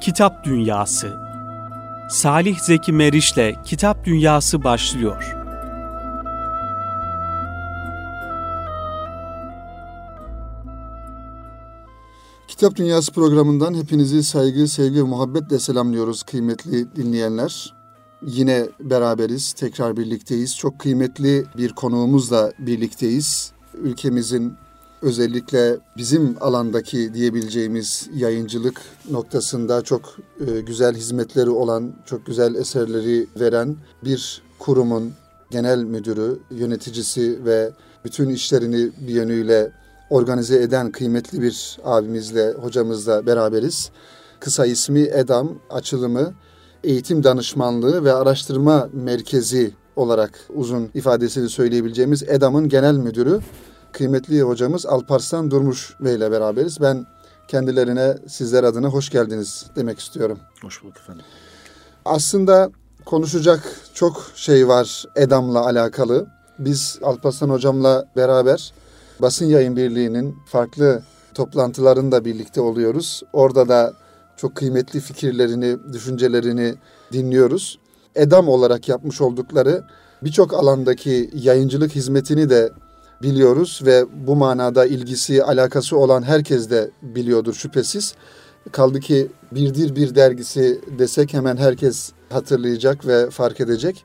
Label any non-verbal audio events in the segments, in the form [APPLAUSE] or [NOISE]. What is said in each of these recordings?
Kitap Dünyası Salih Zeki Meriç'le Kitap Dünyası başlıyor. Kitap Dünyası programından hepinizi saygı, sevgi ve muhabbetle selamlıyoruz kıymetli dinleyenler. Yine beraberiz, tekrar birlikteyiz. Çok kıymetli bir konuğumuzla birlikteyiz. Ülkemizin özellikle bizim alandaki diyebileceğimiz yayıncılık noktasında çok e, güzel hizmetleri olan, çok güzel eserleri veren bir kurumun genel müdürü, yöneticisi ve bütün işlerini bir yönüyle organize eden kıymetli bir abimizle, hocamızla beraberiz. Kısa ismi EDAM, açılımı Eğitim Danışmanlığı ve Araştırma Merkezi olarak uzun ifadesini söyleyebileceğimiz EDAM'ın genel müdürü kıymetli hocamız Alparslan Durmuş Bey ile beraberiz. Ben kendilerine sizler adına hoş geldiniz demek istiyorum. Hoş bulduk efendim. Aslında konuşacak çok şey var EDAM'la alakalı. Biz Alparslan hocamla beraber basın yayın birliğinin farklı toplantılarında birlikte oluyoruz. Orada da çok kıymetli fikirlerini, düşüncelerini dinliyoruz. EDAM olarak yapmış oldukları birçok alandaki yayıncılık hizmetini de biliyoruz ve bu manada ilgisi, alakası olan herkes de biliyordur şüphesiz. Kaldı ki Birdir Bir dergisi desek hemen herkes hatırlayacak ve fark edecek.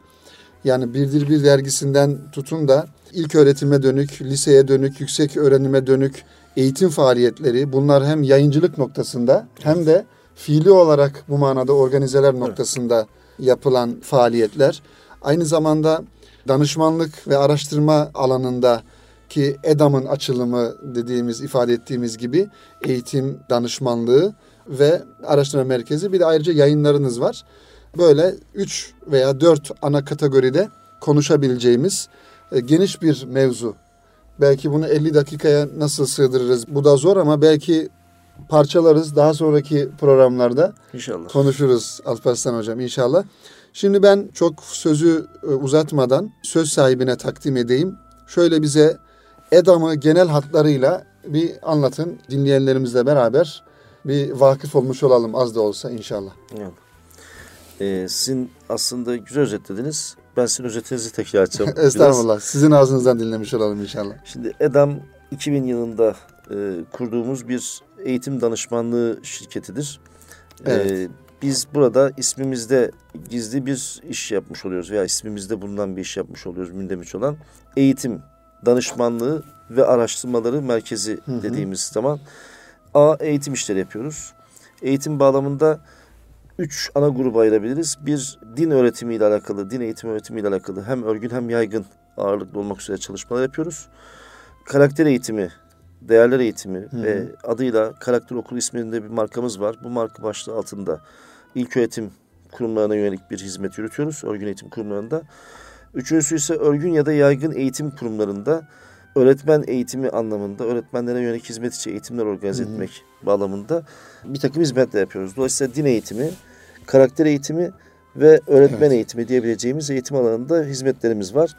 Yani Birdir Bir dergisinden tutun da ilk öğretime dönük, liseye dönük, yüksek öğrenime dönük eğitim faaliyetleri bunlar hem yayıncılık noktasında hem de fiili olarak bu manada organizeler noktasında yapılan faaliyetler. Aynı zamanda danışmanlık ve araştırma alanında ki EDAM'ın açılımı dediğimiz, ifade ettiğimiz gibi eğitim danışmanlığı ve araştırma merkezi bir de ayrıca yayınlarınız var. Böyle üç veya dört ana kategoride konuşabileceğimiz e, geniş bir mevzu. Belki bunu 50 dakikaya nasıl sığdırırız? Bu da zor ama belki parçalarız. Daha sonraki programlarda İnşallah. konuşuruz Alparslan Hocam inşallah. Şimdi ben çok sözü e, uzatmadan söz sahibine takdim edeyim. Şöyle bize EDAM'ı genel hatlarıyla bir anlatın. Dinleyenlerimizle beraber bir vakıf olmuş olalım az da olsa inşallah. Evet. Ee, sizin aslında güzel özetlediniz. Ben sizin özetinizi tekrar edeceğim. [LAUGHS] biraz. Estağfurullah. Sizin ağzınızdan dinlemiş olalım inşallah. Şimdi EDAM 2000 yılında e, kurduğumuz bir eğitim danışmanlığı şirketidir. Ee, Evet. biz burada ismimizde gizli bir iş yapmış oluyoruz veya ismimizde bulunan bir iş yapmış oluyoruz mündemiş olan eğitim danışmanlığı ve araştırmaları merkezi hı. dediğimiz zaman A eğitim işleri yapıyoruz. Eğitim bağlamında üç ana gruba ayırabiliriz. Bir din öğretimiyle alakalı, din eğitim öğretimiyle alakalı hem örgün hem yaygın ağırlıklı olmak üzere çalışmalar yapıyoruz. Karakter eğitimi, değerler eğitimi hı. ve adıyla Karakter Okulu isminde bir markamız var. Bu marka başlığı altında ilk öğretim kurumlarına yönelik bir hizmet yürütüyoruz. Örgün eğitim kurumlarında. Üçüncüsü ise örgün ya da yaygın eğitim kurumlarında öğretmen eğitimi anlamında öğretmenlere yönelik hizmet için eğitimler organize Hı hı. etmek bağlamında bir takım hizmetler yapıyoruz. Dolayısıyla din eğitimi, karakter eğitimi ve öğretmen Evet. eğitimi diyebileceğimiz eğitim alanında hizmetlerimiz var.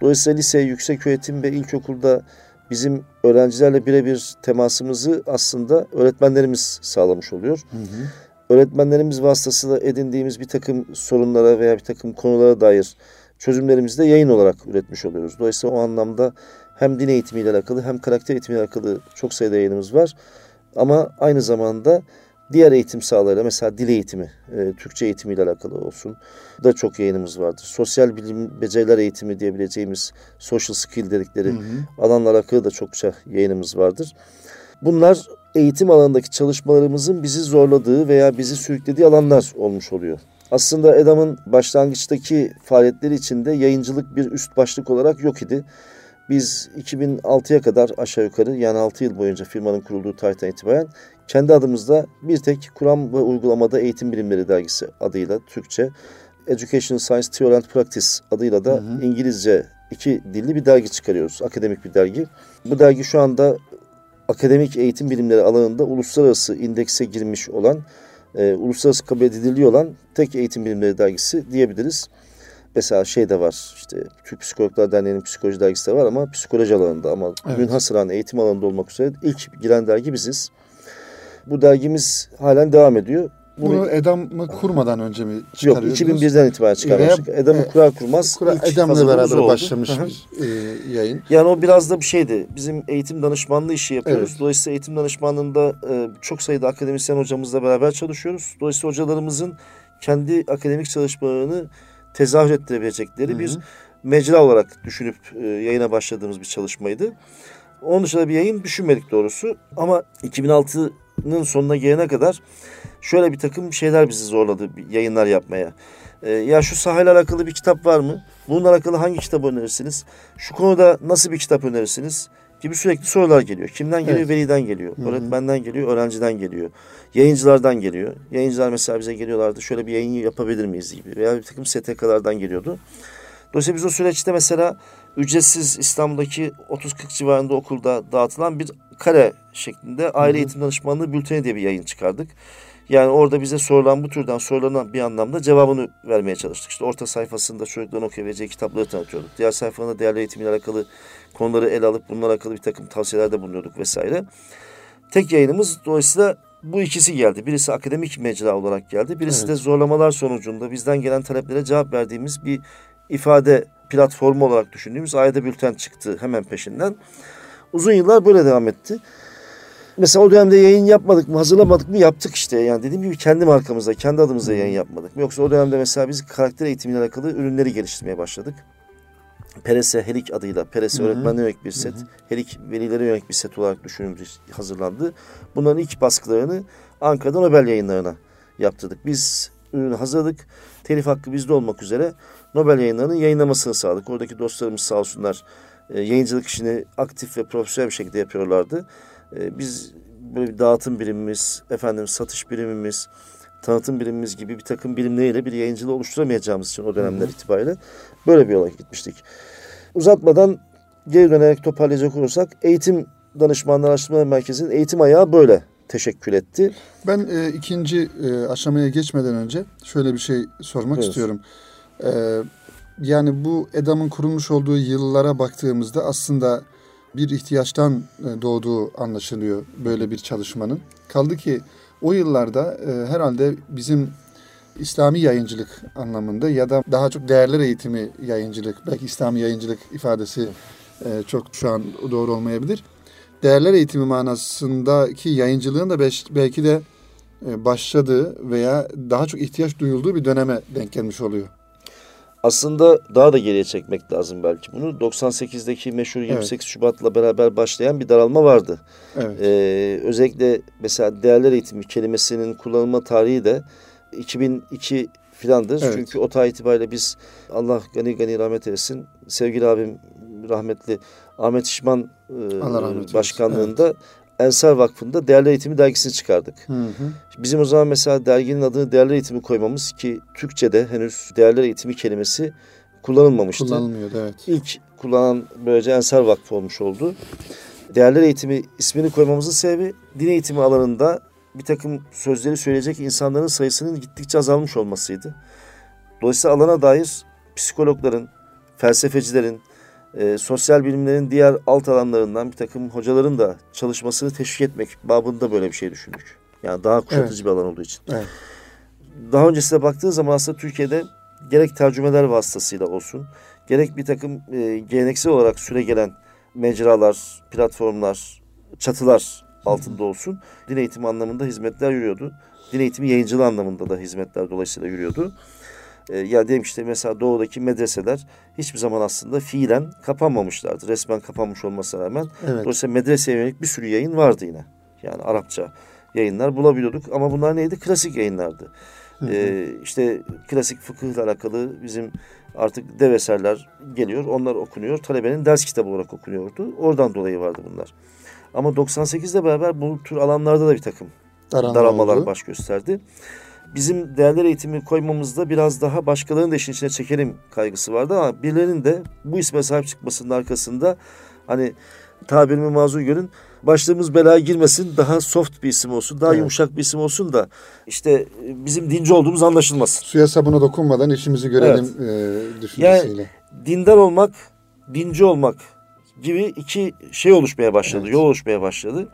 Dolayısıyla lise, yüksek öğretim ve ilkokulda bizim öğrencilerle birebir temasımızı aslında öğretmenlerimiz sağlamış oluyor. Hı hı. Öğretmenlerimiz vasıtasıyla edindiğimiz bir takım sorunlara veya bir takım konulara dair çözümlerimizi de yayın olarak üretmiş oluyoruz. Dolayısıyla o anlamda hem din eğitimiyle alakalı hem karakter eğitimiyle alakalı çok sayıda yayınımız var. Ama aynı zamanda diğer eğitim sahalarıyla mesela dil eğitimi, e, Türkçe eğitimiyle alakalı olsun da çok yayınımız vardır. Sosyal bilim beceriler eğitimi diyebileceğimiz social skill dedikleri Hı hı. alanla alakalı da çokça yayınımız vardır. Bunlar eğitim alanındaki çalışmalarımızın bizi zorladığı veya bizi sürüklediği alanlar olmuş oluyor. Aslında EDAM'ın başlangıçtaki faaliyetleri içinde yayıncılık bir üst başlık olarak yok idi. Biz 2006'ya kadar aşağı yukarı yani 6 yıl boyunca firmanın kurulduğu tarihten itibaren kendi adımızda bir tek Kuram ve Uygulamada Eğitim Bilimleri Dergisi adıyla Türkçe, Educational Science Theory and Practice adıyla da Hı hı. İngilizce iki dilli bir dergi çıkarıyoruz. Akademik bir dergi. Bu dergi şu anda akademik eğitim bilimleri alanında uluslararası indekse girmiş olan, e, uluslararası kabul ediliyor olan tek eğitim bilimleri dergisi diyebiliriz. Mesela şey de var işte Türk Psikologlar Derneği'nin psikoloji dergisi de var ama psikoloji alanında ama Evet. münhasıran eğitim alanında olmak üzere ilk giren dergi biziz. Bu dergimiz halen devam ediyor. Bunu Edam'ı kurmadan önce mi Yok çıkarıyordunuz? 2001'den itibaren çıkarmıştık. Veya- Edam'ı e, kurar kurmaz Kura- Edam'la beraber oldu. başlamış bir e, yayın. Yani o biraz da bir şeydi. Bizim eğitim danışmanlığı işi yapıyoruz. Evet. Dolayısıyla eğitim danışmanlığında e, çok sayıda akademisyen hocamızla beraber çalışıyoruz. Dolayısıyla hocalarımızın kendi akademik çalışmalarını tezahür ettirebilecekleri Hı hı. bir mecra olarak düşünüp e, yayına başladığımız bir çalışmaydı. Onun dışında bir yayın düşünmedik doğrusu. Ama 2006'nın sonuna gelene kadar şöyle bir takım şeyler bizi zorladı yayınlar yapmaya. E, ya şu sahayla alakalı bir kitap var mı? Bununla alakalı hangi kitabı önerirsiniz? Şu konuda nasıl bir kitap önerirsiniz? Gibi sürekli sorular geliyor. Kimden geliyor? Evet. Veliden geliyor. Hı hı. Öğretmenden geliyor, öğrenciden geliyor. Yayıncılardan geliyor. Yayıncılar mesela bize geliyorlardı. Şöyle bir yayın yapabilir miyiz gibi. Veya bir takım STK'lardan geliyordu. Dolayısıyla biz o süreçte mesela ücretsiz İstanbul'daki 30-40 civarında okulda dağıtılan bir kare şeklinde aile Hı hı. eğitim danışmanlığı bülteni diye bir yayın çıkardık. Yani orada bize sorulan bu türden sorularına bir anlamda cevabını vermeye çalıştık. İşte orta sayfasında çocukların okuyabileceği kitapları tanıtıyorduk. Diğer sayfasında değerli eğitimle alakalı konuları ele alıp bununla alakalı bir takım tavsiyelerde bulunuyorduk vesaire. Tek yayınımız dolayısıyla bu ikisi geldi. Birisi akademik mecra olarak geldi. Birisi Evet. de zorlamalar sonucunda bizden gelen taleplere cevap verdiğimiz bir ifade platformu olarak düşündüğümüz ayda bülten çıktı hemen peşinden. Uzun yıllar böyle devam etti. Mesela o dönemde yayın yapmadık mı, hazırlamadık mı yaptık işte. Yani dediğim gibi kendi markamızda, kendi adımıza yayın yapmadık mı? Yoksa o dönemde mesela biz karakter eğitimiyle alakalı ürünleri geliştirmeye başladık. Perese Helik adıyla, Perese öğretmenlere yönelik bir set, Helik velilere yönelik bir set olarak düşünülmüş, hazırlandı. Bunların ilk baskılarını Ankara'da Nobel yayınlarına yaptırdık. Biz ürünü hazırladık. Telif hakkı bizde olmak üzere Nobel yayınlarının yayınlamasını sağladık. Oradaki dostlarımız sağ olsunlar e, yayıncılık işini aktif ve profesyonel bir şekilde yapıyorlardı. E, biz böyle bir dağıtım birimimiz, efendim satış birimimiz, tanıtım birimimiz gibi bir takım birimleriyle bir yayıncılığı oluşturamayacağımız için o dönemler itibariyle böyle bir yola gitmiştik. Uzatmadan geri dönerek toparlayacak olursak eğitim danışmanlar araştırmalar merkezinin eğitim ayağı böyle teşekkül etti. Ben e, ikinci e, aşamaya geçmeden önce şöyle bir şey sormak Buyur. istiyorum. E, yani bu EDAM'ın kurulmuş olduğu yıllara baktığımızda aslında bir ihtiyaçtan e, doğduğu anlaşılıyor böyle bir çalışmanın. Kaldı ki o yıllarda e, herhalde bizim İslami yayıncılık anlamında ya da daha çok değerler eğitimi yayıncılık, belki İslami yayıncılık ifadesi e, çok şu an doğru olmayabilir. Değerler eğitimi manasındaki yayıncılığın da belki de başladığı veya daha çok ihtiyaç duyulduğu bir döneme denk gelmiş oluyor. Aslında daha da geriye çekmek lazım belki bunu. 98'deki meşhur 28 Şubat'la beraber başlayan bir daralma vardı. Evet. Ee, özellikle mesela değerler eğitimi kelimesinin kullanılma tarihi de 2002 filandır. Evet. Çünkü o tarih itibariyle biz Allah gani gani rahmet eylesin sevgili abim rahmetli Ahmet İşman e, başkanlığında Ensar Vakfı'nda Değerler Eğitimi dergisini çıkardık. Hı hı. Bizim o zaman mesela derginin adını Değerler Eğitimi koymamız ki Türkçe'de henüz Değerler Eğitimi kelimesi kullanılmamıştı. Kullanılmıyordu evet. İlk kullanan böylece Ensar Vakfı olmuş oldu. Değerler Eğitimi ismini koymamızın sebebi din eğitimi alanında bir takım sözleri söyleyecek insanların sayısının gittikçe azalmış olmasıydı. Dolayısıyla alana dair psikologların, felsefecilerin, e, sosyal bilimlerin diğer alt alanlarından bir takım hocaların da çalışmasını teşvik etmek babında böyle bir şey düşündük. Yani daha kuşatıcı bir alan olduğu için. Evet. Daha öncesine baktığı zaman aslında Türkiye'de gerek tercümeler vasıtasıyla olsun, gerek bir takım e, geleneksel olarak süre gelen mecralar, platformlar, çatılar altında olsun din eğitimi anlamında hizmetler yürüyordu. Din eğitimi yayıncılığı anlamında da hizmetler dolayısıyla yürüyordu. E, ya diyelim işte mesela doğudaki medreseler hiçbir zaman aslında fiilen kapanmamışlardı. Resmen kapanmış olmasına rağmen. Evet. Dolayısıyla medreseye yönelik bir sürü yayın vardı yine. Yani Arapça yayınlar bulabiliyorduk ama bunlar neydi? Klasik yayınlardı. Ee, işte klasik fıkıhla alakalı bizim artık dev eserler geliyor. Onlar okunuyor. Talebenin ders kitabı olarak okunuyordu. Oradan dolayı vardı bunlar. Ama 98'de beraber bu tür alanlarda da bir takım Daralma daralmalar oldu. baş gösterdi. Bizim değerler eğitimi koymamızda biraz daha başkalarının da işin içine çekelim kaygısı vardı ama birilerinin de bu isme sahip çıkmasının arkasında hani tabirimi mazur görün başladığımız belaya girmesin daha soft bir isim olsun daha Evet. yumuşak bir isim olsun da işte e, bizim dinci olduğumuz anlaşılmasın. Suya sabuna dokunmadan işimizi görelim e, düşüncesiyle. Dindar olmak, dinci olmak gibi iki şey oluşmaya başladı, Evet. yol oluşmaya başladı.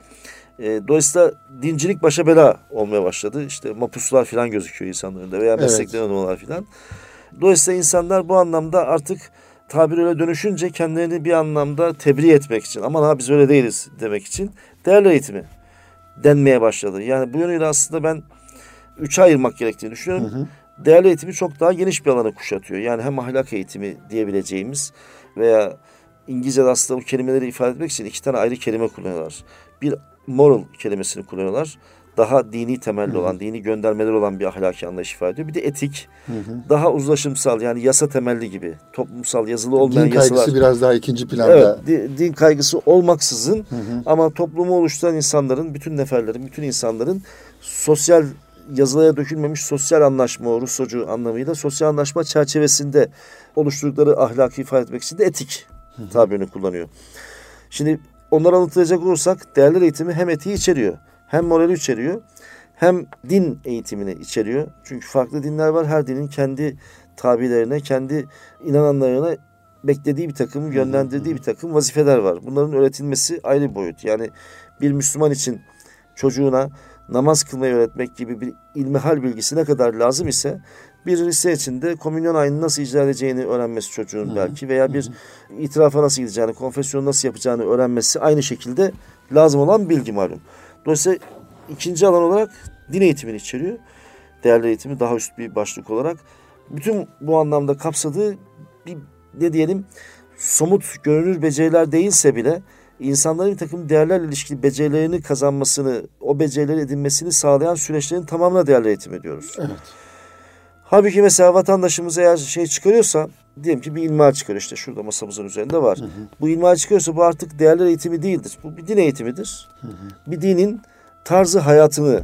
E, dolayısıyla dincilik başa bela olmaya başladı. İşte mapuslar falan gözüküyor insanların önünde veya meslekler evet. olmalar falan. Dolayısıyla insanlar bu anlamda artık tabir öyle dönüşünce kendilerini bir anlamda tebliğ etmek için aman ha biz öyle değiliz demek için değerli eğitimi denmeye başladı. Yani bu yönüyle aslında ben üçe ayırmak gerektiğini düşünüyorum. Hı hı. Değerli eğitimi çok daha geniş bir alanı kuşatıyor. Yani hem ahlak eğitimi diyebileceğimiz veya İngilizce'de aslında bu kelimeleri ifade etmek için iki tane ayrı kelime kullanıyorlar. Bir moral kelimesini kullanıyorlar. Daha dini temelli hı hı. olan, dini göndermeler olan bir ahlaki anlayış ifade ediyor. Bir de etik, hı hı. daha uzlaşımsal yani yasa temelli gibi, toplumsal yazılı olmayan din yasalar. Din kaygısı biraz daha ikinci planda. Evet, din kaygısı olmaksızın hı hı. ama toplumu oluşturan insanların, bütün neferlerin, bütün insanların sosyal yazılıya dökülmemiş sosyal anlaşma o Russocu anlamıyla sosyal anlaşma çerçevesinde oluşturdukları ahlaki ifade etmek için de etik tabirini kullanıyor. Şimdi onları anlatacak olursak değerler eğitimi hem etiği içeriyor hem morali içeriyor hem din eğitimini içeriyor. Çünkü farklı dinler var. Her dinin kendi tabilerine, kendi inananlarına beklediği bir takım, yönlendirdiği bir takım vazifeler var. Bunların öğretilmesi ayrı bir boyut. Yani bir Müslüman için çocuğuna namaz kılmayı öğretmek gibi bir ilmihal bilgisi ne kadar lazım ise bir lise içinde komünyon ayını nasıl icra edeceğini öğrenmesi çocuğun Hı-hı. belki veya bir Hı-hı. itirafa nasıl gideceğini, konfesyonu nasıl yapacağını öğrenmesi aynı şekilde lazım olan bilgi malum. Dolayısıyla ikinci alan olarak din eğitimini içeriyor. Değerli eğitimi daha üst bir başlık olarak. Bütün bu anlamda kapsadığı bir ne diyelim somut görünür beceriler değilse bile insanların bir takım değerlerle ilişkili becerilerini kazanmasını, o becerileri edinmesini sağlayan süreçlerin tamamına değerli eğitim ediyoruz. Evet. Halbuki mesela vatandaşımız eğer şey çıkarıyorsa, diyelim ki bir ilmihal çıkarıyor işte şurada masamızın üzerinde var. Hı hı. Bu ilmihal çıkıyorsa bu artık değerler eğitimi değildir. Bu bir din eğitimidir. Hı hı. Bir dinin tarzı hayatını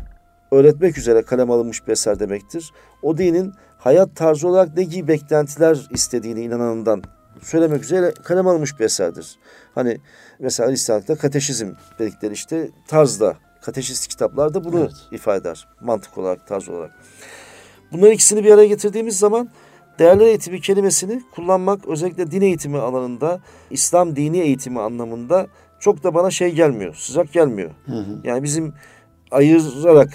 öğretmek üzere kalem alınmış bir eser demektir. O dinin hayat tarzı olarak ne gibi beklentiler istediğini inananından söylemek üzere kalem alınmış bir eserdir. Hani mesela Hristiyanlıkta kateşizm dedikleri işte tarzda, kateşist kitaplarda bunu evet. ifade eder. Mantık olarak, tarz olarak. Bunların ikisini bir araya getirdiğimiz zaman değerler eğitimi kelimesini kullanmak özellikle din eğitimi alanında, İslam dini eğitimi anlamında çok da bana şey gelmiyor, sıcak gelmiyor. Hı hı. Yani bizim ayırarak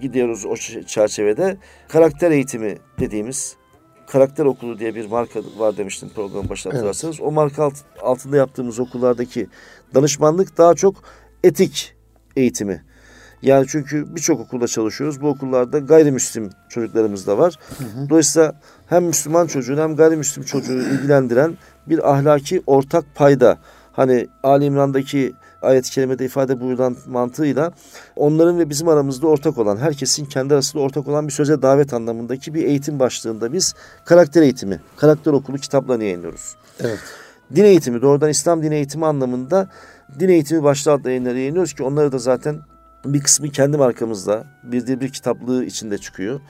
gidiyoruz o çerçevede. Karakter eğitimi dediğimiz Karakter Okulu diye bir marka var demiştim program başında hatırlarsanız. Evet. O marka alt, altında yaptığımız okullardaki danışmanlık daha çok etik eğitimi. Yani çünkü birçok okulda çalışıyoruz. Bu okullarda gayrimüslim çocuklarımız da var. Hı hı. Dolayısıyla hem Müslüman çocuğun hem gayrimüslim çocuğu ilgilendiren bir ahlaki ortak payda. Hani Ali İmran'daki ayet-i kerimede ifade buyurulan mantığıyla onların ve bizim aramızda ortak olan, herkesin kendi arasında ortak olan bir söze davet anlamındaki bir eğitim başlığında biz karakter eğitimi, karakter okulu kitaplarını yayınlıyoruz. Evet. Din eğitimi, doğrudan İslam din eğitimi anlamında din eğitimi başlığı adlı yayınları yayınlıyoruz ki onları da zaten bir kısmı kendi markamızda bir diye bir kitaplığı içinde çıkıyor.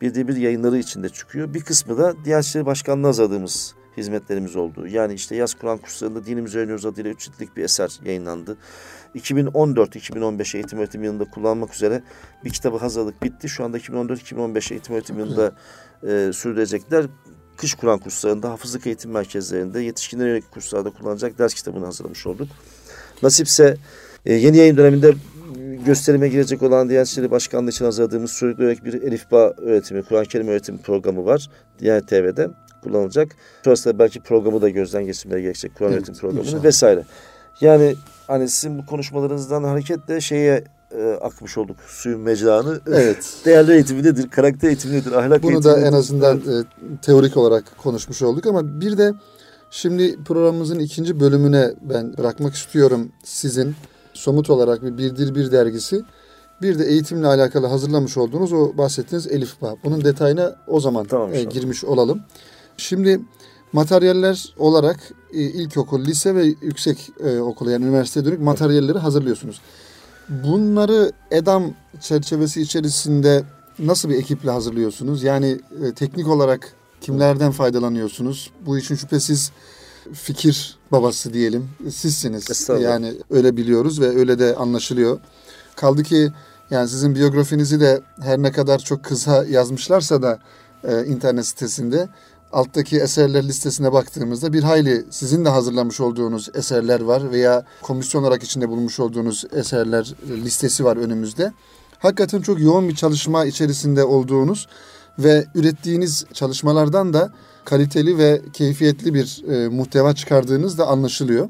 Bir diye bir yayınları içinde çıkıyor. Bir kısmı da Diyanet İşleri Başkanlığı hazırladığımız hizmetlerimiz oldu. Yani işte yaz Kur'an kurslarında dinimizi öğreniyoruz adıyla üç ciltlik bir eser yayınlandı. 2014-2015 eğitim öğretim yılında kullanmak üzere bir kitabı hazırlık bitti. Şu anda 2014-2015 eğitim öğretim yılında e, sürdürecekler. Kış Kur'an kurslarında, hafızlık eğitim merkezlerinde, yetişkinler yönelik kurslarda kullanacak ders kitabını hazırlamış olduk. Nasipse e, yeni yayın döneminde gösterime girecek olan Diyanet İşleri Başkanlığı için hazırladığımız çocuklara yönelik bir Elifba öğretimi, Kur'an-ı Kerim öğretim programı var Diyanet TV'de kullanılacak. Sonrasında belki programı da gözden geçirmeye gerekecek. Kur'an evet, öğretim programını inşallah. vesaire. Yani hani sizin bu konuşmalarınızdan hareketle şeye e, akmış olduk suyun mecranı. [LAUGHS] Evet. Değerli eğitimi nedir? Karakter eğitimi nedir? Ahlak Bunu da en azından e, teorik olarak konuşmuş olduk ama bir de şimdi programımızın ikinci bölümüne ben bırakmak istiyorum sizin somut olarak bir Birdir Bir dergisi bir de eğitimle alakalı hazırlamış olduğunuz o bahsettiğiniz Elif Bağ. Bunun detayına o zaman tamam, e, girmiş olalım. Şimdi materyaller olarak e, ilkokul, lise ve yüksek e, okul yani üniversite dönük materyalleri hazırlıyorsunuz. Bunları EDAM çerçevesi içerisinde nasıl bir ekiple hazırlıyorsunuz? Yani e, teknik olarak kimlerden faydalanıyorsunuz? Bu için şüphesiz fikir babası diyelim sizsiniz. Yani öyle biliyoruz ve öyle de anlaşılıyor. Kaldı ki yani sizin biyografinizi de her ne kadar çok kısa yazmışlarsa da e, internet sitesinde alttaki eserler listesine baktığımızda bir hayli sizin de hazırlamış olduğunuz eserler var veya komisyon olarak içinde bulmuş olduğunuz eserler listesi var önümüzde. Hakikaten çok yoğun bir çalışma içerisinde olduğunuz ve ürettiğiniz çalışmalardan da kaliteli ve keyfiyetli bir e, muhteva çıkardığınız da anlaşılıyor.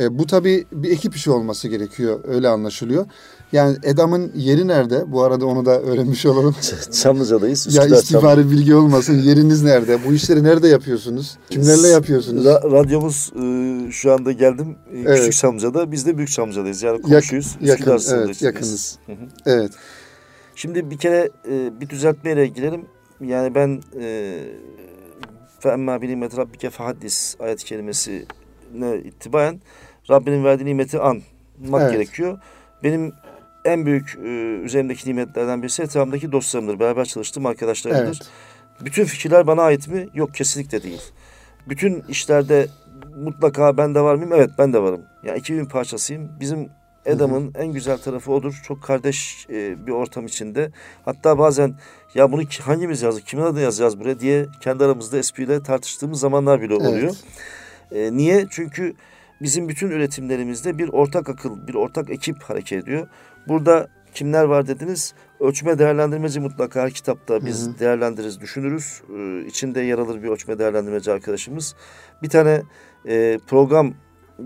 E, bu tabii bir ekip işi olması gerekiyor. Öyle anlaşılıyor. Yani Edam'ın yeri nerede? Bu arada onu da öğrenmiş olalım. [LAUGHS] Çamlıca'dayız. ya Üsküdar istihbari bilgi olmasın. Yeriniz nerede? Bu işleri nerede yapıyorsunuz? Kimlerle yapıyorsunuz? Ra- radyomuz e, şu anda geldim e, Evet. Küçük Çamlıca'da. Biz de Büyük Çamlıca'dayız. Yani komşuyuz. yakın, Üsküdar evet, yakınız. Hı hı. Evet. Şimdi bir kere e, bir düzeltmeyle girelim. Yani ben e, Fe emmâ bi nimet rabbike fehaddis ayet-i kerimesine itibaren Rabbinin verdiği nimeti anmak evet. gerekiyor. Benim en büyük e, üzerimdeki nimetlerden birisi etrafımdaki dostlarımdır. Beraber çalıştığım arkadaşlarımdır. Evet. Bütün fikirler bana ait mi? Yok kesinlikle değil. Bütün işlerde mutlaka ben de var mıyım? Evet ben de varım. Ya yani 2000 parçasıyım. Bizim Adam'ın en güzel tarafı odur. Çok kardeş e, bir ortam içinde. Hatta bazen ya bunu hangimiz yazdık, kimin adını yazacağız buraya diye kendi aramızda espriyle tartıştığımız zamanlar bile Evet. oluyor. E, niye? Çünkü bizim bütün üretimlerimizde bir ortak akıl, bir ortak ekip hareket ediyor. Burada kimler var dediniz? Ölçme değerlendirmeci mutlaka her kitapta biz Hı hı. değerlendiririz, düşünürüz. Ee, içinde yer alır bir ölçme değerlendirmeci arkadaşımız. Bir tane e, program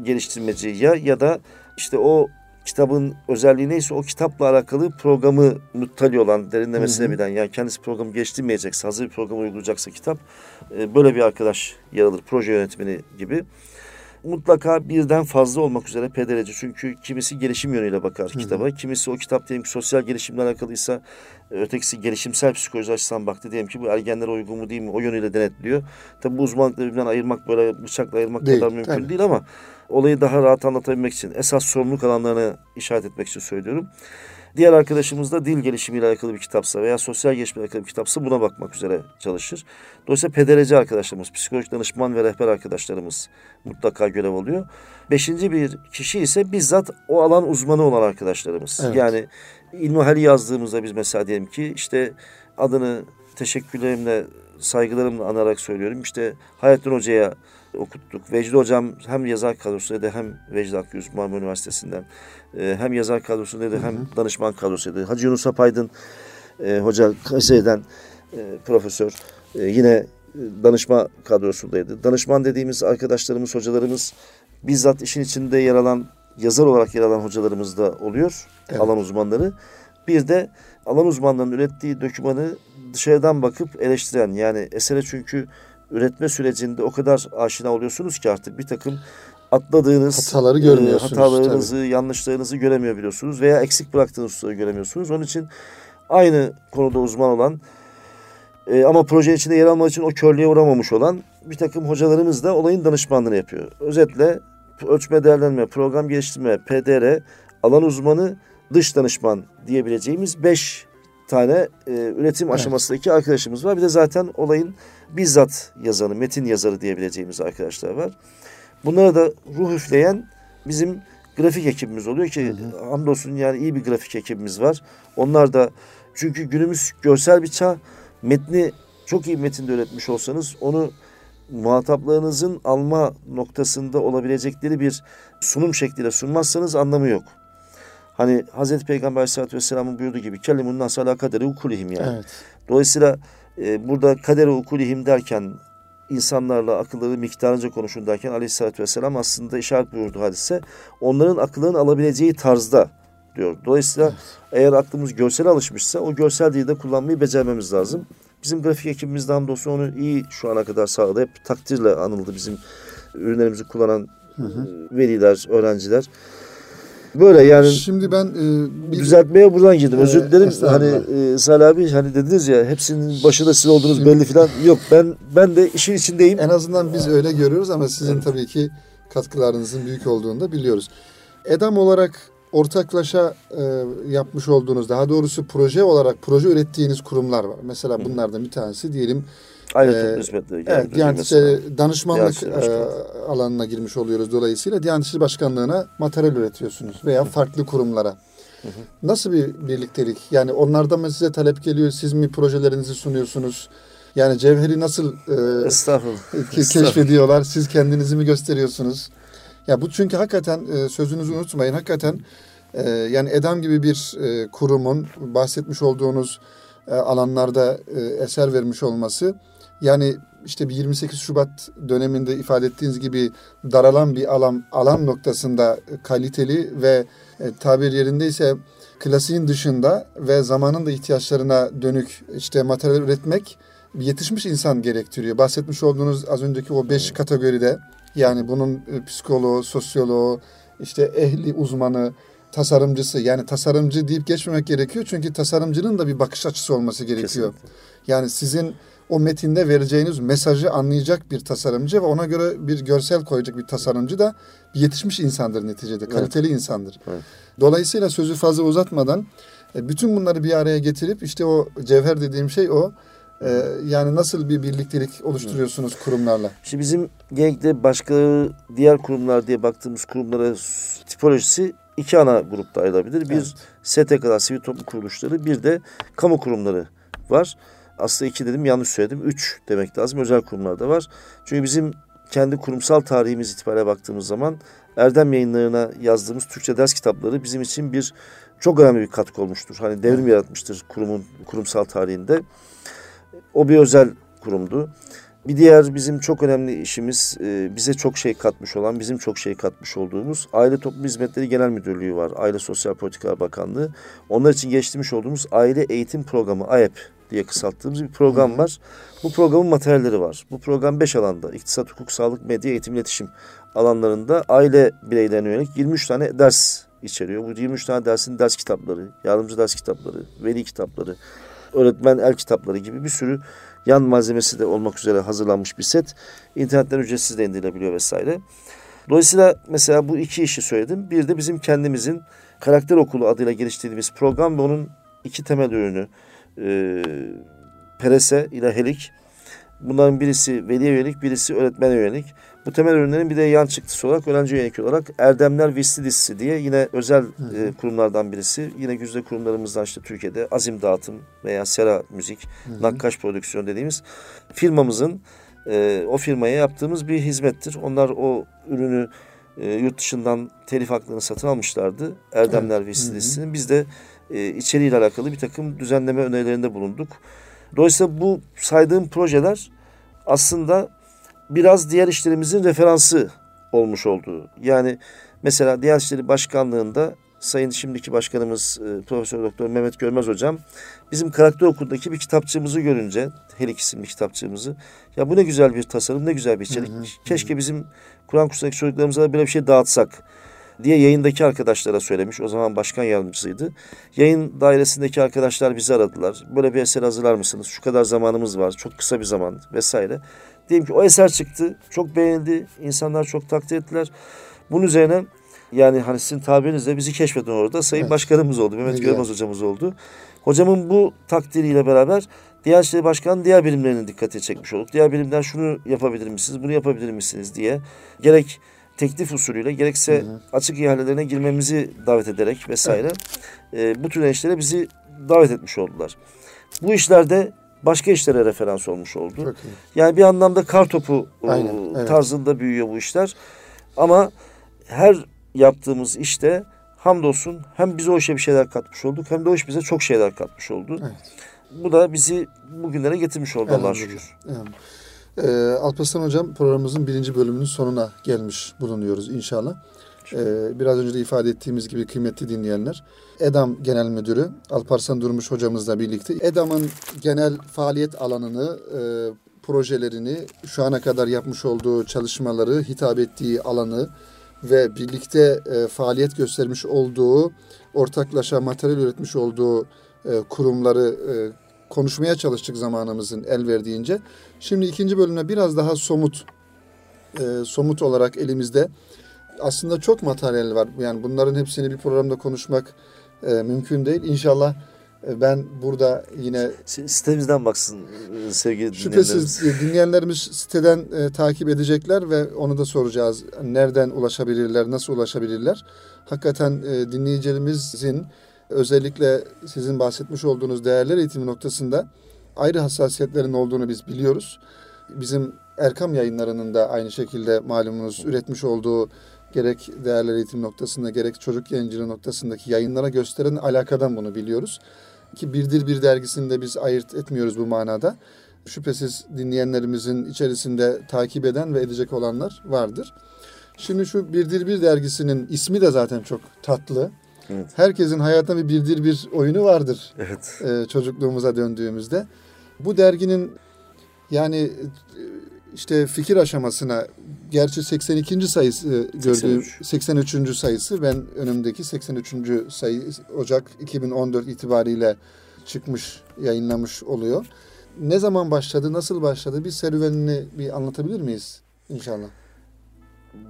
geliştirmeci ya ya da işte o kitabın özelliği neyse o kitapla alakalı programı muttali olan, derinlemesine bilen yani kendisi programı geliştirmeyecekse, hazır bir program uygulayacaksa kitap e, böyle bir arkadaş yer alır. Proje yönetmeni gibi. Mutlaka birden fazla olmak üzere pedereci. Çünkü kimisi gelişim yönüyle bakar hı. kitaba. Kimisi o kitap diyelim ki sosyal gelişimle alakalıysa e, ötekisi gelişimsel psikoloji açısından baktı. Diyelim ki bu ergenlere uygun mu değil mi o yönüyle denetliyor. Tabi bu uzmanlıkları birbirinden ayırmak böyle bıçakla ayırmak Değil, kadar mümkün tabii. değil ama olayı daha rahat anlatabilmek için esas sorumluluk alanlarını işaret etmek için söylüyorum. Diğer arkadaşımız da dil gelişimiyle alakalı bir kitapsa veya sosyal gelişimle alakalı bir kitapsa buna bakmak üzere çalışır. Dolayısıyla pedereci arkadaşlarımız, psikolojik danışman ve rehber arkadaşlarımız mutlaka görev alıyor. Beşinci bir kişi ise bizzat o alan uzmanı olan arkadaşlarımız. Evet. Yani ilmihali yazdığımızda biz mesela diyelim ki işte adını teşekkürlerimle, saygılarımla anarak söylüyorum. İşte Hayrettin Hoca'ya okuttuk. Vecdi Hocam hem yazar kadrosuydu hem Vecdi Akgüz Marmara Üniversitesi'nden e, hem yazar kadrosundaydı hem danışman kadrosuydu. Hacı Yunus Apaydın e, hoca Kayseri'den e, profesör e, yine e, danışma kadrosundaydı. Danışman dediğimiz arkadaşlarımız, hocalarımız bizzat işin içinde yer alan, yazar olarak yer alan hocalarımız da oluyor. Evet. Alan uzmanları. Bir de alan uzmanlarının ürettiği dokümanı dışarıdan bakıp eleştiren yani esere çünkü üretme sürecinde o kadar aşina oluyorsunuz ki artık bir takım atladığınız Hataları e, görmüyorsunuz, hatalarınızı, yanlışlarınızı göremiyor biliyorsunuz veya eksik bıraktığınız hususları göremiyorsunuz. Onun için aynı konuda uzman olan e, ama projenin içinde yer almak için o körlüğe uğramamış olan bir takım hocalarımız da olayın danışmanlığını yapıyor. Özetle ölçme değerlendirme, program geliştirme, PDR, alan uzmanı, dış danışman diyebileceğimiz beş tane e, üretim Evet. aşamasındaki arkadaşımız var. Bir de zaten olayın bizzat yazanı, metin yazarı diyebileceğimiz arkadaşlar var. Bunlara da ruh üfleyen bizim grafik ekibimiz oluyor ki hamdolsun yani iyi bir grafik ekibimiz var. Onlar da çünkü günümüz görsel bir çağ. Metni çok iyi metinde üretmiş olsanız onu muhataplarınızın alma noktasında olabilecekleri bir sunum şekliyle sunmazsanız anlamı yok. Hani Hazreti Peygamber Aleyhisselatü Vesselam'ın buyurduğu gibi kellemun nas ala kaderi ukulihim yani. Evet. Dolayısıyla e, burada kadere ukulihim derken insanlarla akılları miktarınca konuşun derken aleyhissalatü vesselam aslında işaret buyurdu hadise. Onların akıllarını alabileceği tarzda diyor. Dolayısıyla eğer aklımız görsel alışmışsa o görsel dili de kullanmayı becermemiz lazım. Bizim grafik ekibimiz de hamdolsun onu iyi şu ana kadar sağladı. Hep takdirle anıldı bizim ürünlerimizi kullanan e, veliler, öğrenciler. Böyle yani Şimdi ben e, bir düzeltmeye buradan girdim. Özür Ee, dilerim. Hani e, Salih abi hani dediniz ya hepsinin başında siz olduğunuz belli falan. Yok ben ben de işin içindeyim. En azından biz öyle görüyoruz ama sizin tabii ki katkılarınızın büyük olduğunu da biliyoruz. Edam olarak ortaklaşa e, yapmış olduğunuz, daha doğrusu proje olarak proje ürettiğiniz kurumlar var. Mesela bunlardan bir tanesi diyelim Ayrıca Ee, hizmetleri evet, Diyanet. İşleri danışmanlık Diyanet İşleri e, alanına girmiş oluyoruz dolayısıyla. Diyanet İşleri Başkanlığı'na materyal üretiyorsunuz veya farklı kurumlara. Nasıl bir birliktelik? Yani onlardan mı size talep geliyor? Siz mi projelerinizi sunuyorsunuz? Yani cevheri nasıl e, Estağfurullah. ke- keşfediyorlar? Siz kendinizi mi gösteriyorsunuz? Ya bu çünkü hakikaten e, sözünüzü unutmayın. Hakikaten e, yani EDAM gibi bir e, kurumun bahsetmiş olduğunuz e, alanlarda e, eser vermiş olması yani işte bir 28 Şubat döneminde ifade ettiğiniz gibi daralan bir alan alan noktasında kaliteli ve e, tabir yerindeyse klasiğin dışında ve zamanın da ihtiyaçlarına dönük işte materyal üretmek yetişmiş insan gerektiriyor. Bahsetmiş olduğunuz az önceki o beş kategoride yani bunun e, psikoloğu, sosyoloğu, işte ehli uzmanı, tasarımcısı yani tasarımcı deyip geçmemek gerekiyor. Çünkü tasarımcının da bir bakış açısı olması gerekiyor. Kesinlikle. Yani sizin o metinde vereceğiniz mesajı anlayacak bir tasarımcı ve ona göre bir görsel koyacak bir tasarımcı da bir yetişmiş insandır neticede. Kaliteli insandır. Evet. Dolayısıyla sözü fazla uzatmadan e, bütün bunları bir araya getirip işte o cevher dediğim şey o. E, Yani nasıl bir birliktelik oluşturuyorsunuz kurumlarla? Şimdi bizim genellikle başka diğer kurumlar diye baktığımız kurumlara tipolojisi iki ana grupta ayrılabilir. Bir Evet. STK'lar, sivil toplum kuruluşları, bir de kamu kurumları var. Aslında iki dedim yanlış söyledim. Üç demek lazım. Özel kurumlar da var. Çünkü bizim kendi kurumsal tarihimiz itibariyle baktığımız zaman Erdem yayınlarına yazdığımız Türkçe ders kitapları bizim için bir çok önemli bir katkı olmuştur. Hani devrim yaratmıştır kurumun kurumsal tarihinde. O bir özel kurumdu. Bir diğer bizim çok önemli işimiz e, bize çok şey katmış olan, bizim çok şey katmış olduğumuz Aile Toplum Hizmetleri Genel Müdürlüğü var. Aile Sosyal Politikalar Bakanlığı. Onlar için geçtirmiş olduğumuz Aile Eğitim Programı AEP diye kısalttığımız bir program var. Bu programın materyalleri var. Bu program 5 alanda iktisat, hukuk, sağlık, medya, eğitim, iletişim alanlarında aile bireylerine yönelik 23 tane ders içeriyor. Bu 23 tane dersin ders kitapları, yardımcı ders kitapları, veli kitapları, öğretmen el kitapları gibi bir sürü yan malzemesi de olmak üzere hazırlanmış bir set. İnternetten ücretsiz de indirilebiliyor vesaire. Dolayısıyla mesela bu iki işi söyledim. Bir de bizim kendimizin karakter okulu adıyla geliştirdiğimiz program ve onun iki temel ürünü e, Perese ile Helik. Bunların birisi veliye yönelik, birisi öğretmene yönelik. Bu temel ürünlerin bir de yan çıktısı olarak öğrenci yönelik olarak Erdemler Visli dizisi diye yine özel e, kurumlardan birisi. Yine güzide kurumlarımızdan işte Türkiye'de Azim Dağıtım veya Sera Müzik, Nakkaş Prodüksiyon dediğimiz firmamızın e, o firmaya yaptığımız bir hizmettir. Onlar o ürünü e, yurt dışından telif haklarını satın almışlardı. Erdemler Evet. Visli Hı hı. dizisinin. Biz de e, içeriğiyle alakalı bir takım düzenleme önerilerinde bulunduk. Dolayısıyla bu saydığım projeler aslında biraz diğer işlerimizin referansı olmuş olduğu. Yani mesela Diyanet İşleri Başkanlığı'nda Sayın şimdiki başkanımız e, Profesör Doktor Mehmet Görmez hocam bizim karakter okulundaki bir kitapçığımızı görünce Helik isimli kitapçığımızı ya bu ne güzel bir tasarım ne güzel bir içerik. Hı hı, Keşke bizim Kur'an kursundaki çocuklarımıza da böyle bir şey dağıtsak diye yayındaki arkadaşlara söylemiş. O zaman başkan yardımcısıydı. Yayın dairesindeki arkadaşlar bizi aradılar. Böyle bir eser hazırlar mısınız? Şu kadar zamanımız var. Çok kısa bir zaman vesaire. Diyelim ki o eser çıktı. Çok beğenildi. İnsanlar çok takdir ettiler. Bunun üzerine yani hani sizin tabirinizle bizi keşfeden orada Sayın Evet. Başkanımız oldu. Mehmet güzel. Görmez hocamız oldu. Hocamın bu takdiriyle beraber Diyanet İşleri Başkanı diğer birimlerinin dikkati çekmiş olduk. Diğer birimler şunu yapabilir misiniz, bunu yapabilir misiniz diye gerek teklif usulüyle gerekse Hı hı. açık ihalelerine girmemizi davet ederek vesaire e, bu tür işlere bizi davet etmiş oldular. Bu işlerde başka işlere referans olmuş oldu. Çok iyi. Yani bir anlamda kar topu e, Aynen, evet. tarzında büyüyor bu işler. Ama her yaptığımız işte hamdolsun hem bize o işe bir şeyler katmış olduk hem de o iş bize çok şeyler katmış oldu. Evet. Bu da bizi bugünlere getirmiş oldu Allah'a şükür. Evet. Ee, Alparslan Hocam programımızın birinci bölümünün sonuna gelmiş bulunuyoruz inşallah. Ee, biraz önce de ifade ettiğimiz gibi kıymetli dinleyenler. EDAM Genel Müdürü Alparslan Durmuş hocamızla birlikte EDAM'ın genel faaliyet alanını, e, projelerini, şu ana kadar yapmış olduğu çalışmaları, hitap ettiği alanı ve birlikte e, faaliyet göstermiş olduğu, ortaklaşa materyal üretmiş olduğu e, kurumları e, konuşmaya çalıştık zamanımızın el verdiğince. Şimdi ikinci bölümde biraz daha somut e, somut olarak elimizde aslında çok materyal var. Yani bunların hepsini bir programda konuşmak e, mümkün değil. İnşallah e, ben burada yine Si- Sitemizden baksın e, sevgili şüphesiz dinleyenlerimiz. dinleyenlerimiz siteden e, takip edecekler ve onu da soracağız. Nereden ulaşabilirler, nasıl ulaşabilirler? Hakikaten e, dinleyicilerimizin özellikle sizin bahsetmiş olduğunuz değerler eğitimi noktasında ayrı hassasiyetlerin olduğunu biz biliyoruz. Bizim Erkam yayınlarının da aynı şekilde malumunuz üretmiş olduğu gerek değerler eğitim noktasında gerek çocuk yayıncılığı noktasındaki yayınlara gösteren alakadan bunu biliyoruz. Ki Birdir Bir dergisinde biz ayırt etmiyoruz bu manada. Şüphesiz dinleyenlerimizin içerisinde takip eden ve edecek olanlar vardır. Şimdi şu Birdir Bir dergisinin ismi de zaten çok tatlı. Evet. Herkesin hayatında bir Birdir Bir oyunu vardır Evet. e, çocukluğumuza döndüğümüzde. Bu derginin yani e, işte fikir aşamasına gerçi 82. sayısı e, gördüğüm 83. 83. sayısı ben önümdeki 83. sayı Ocak 2014 itibariyle çıkmış, yayınlamış oluyor. Ne zaman başladı, nasıl başladı? Bir serüvenini bir anlatabilir miyiz inşallah?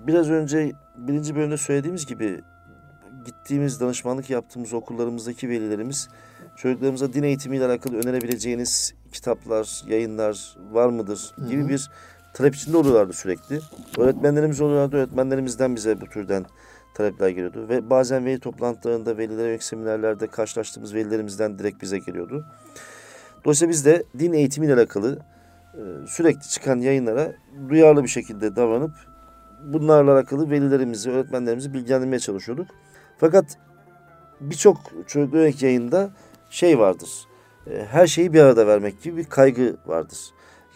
Biraz önce birinci bölümde söylediğimiz gibi gittiğimiz danışmanlık yaptığımız okullarımızdaki velilerimiz çocuklarımıza din eğitimiyle alakalı önerebileceğiniz kitaplar, yayınlar var mıdır gibi Hı hı. bir talep içinde oluyorlardı sürekli. Öğretmenlerimiz oluyorlardı. Öğretmenlerimizden bize bu türden talepler geliyordu. Ve bazen veli toplantılarında, velilere yönelik seminerlerde karşılaştığımız velilerimizden direkt bize geliyordu. Dolayısıyla biz de din eğitimiyle alakalı e, sürekli çıkan yayınlara duyarlı bir şekilde davranıp bunlarla alakalı velilerimizi, öğretmenlerimizi bilgilendirmeye çalışıyorduk. Fakat birçok çocuk yönelik yayında şey vardır. e, Her şeyi bir arada vermek gibi bir kaygı vardır.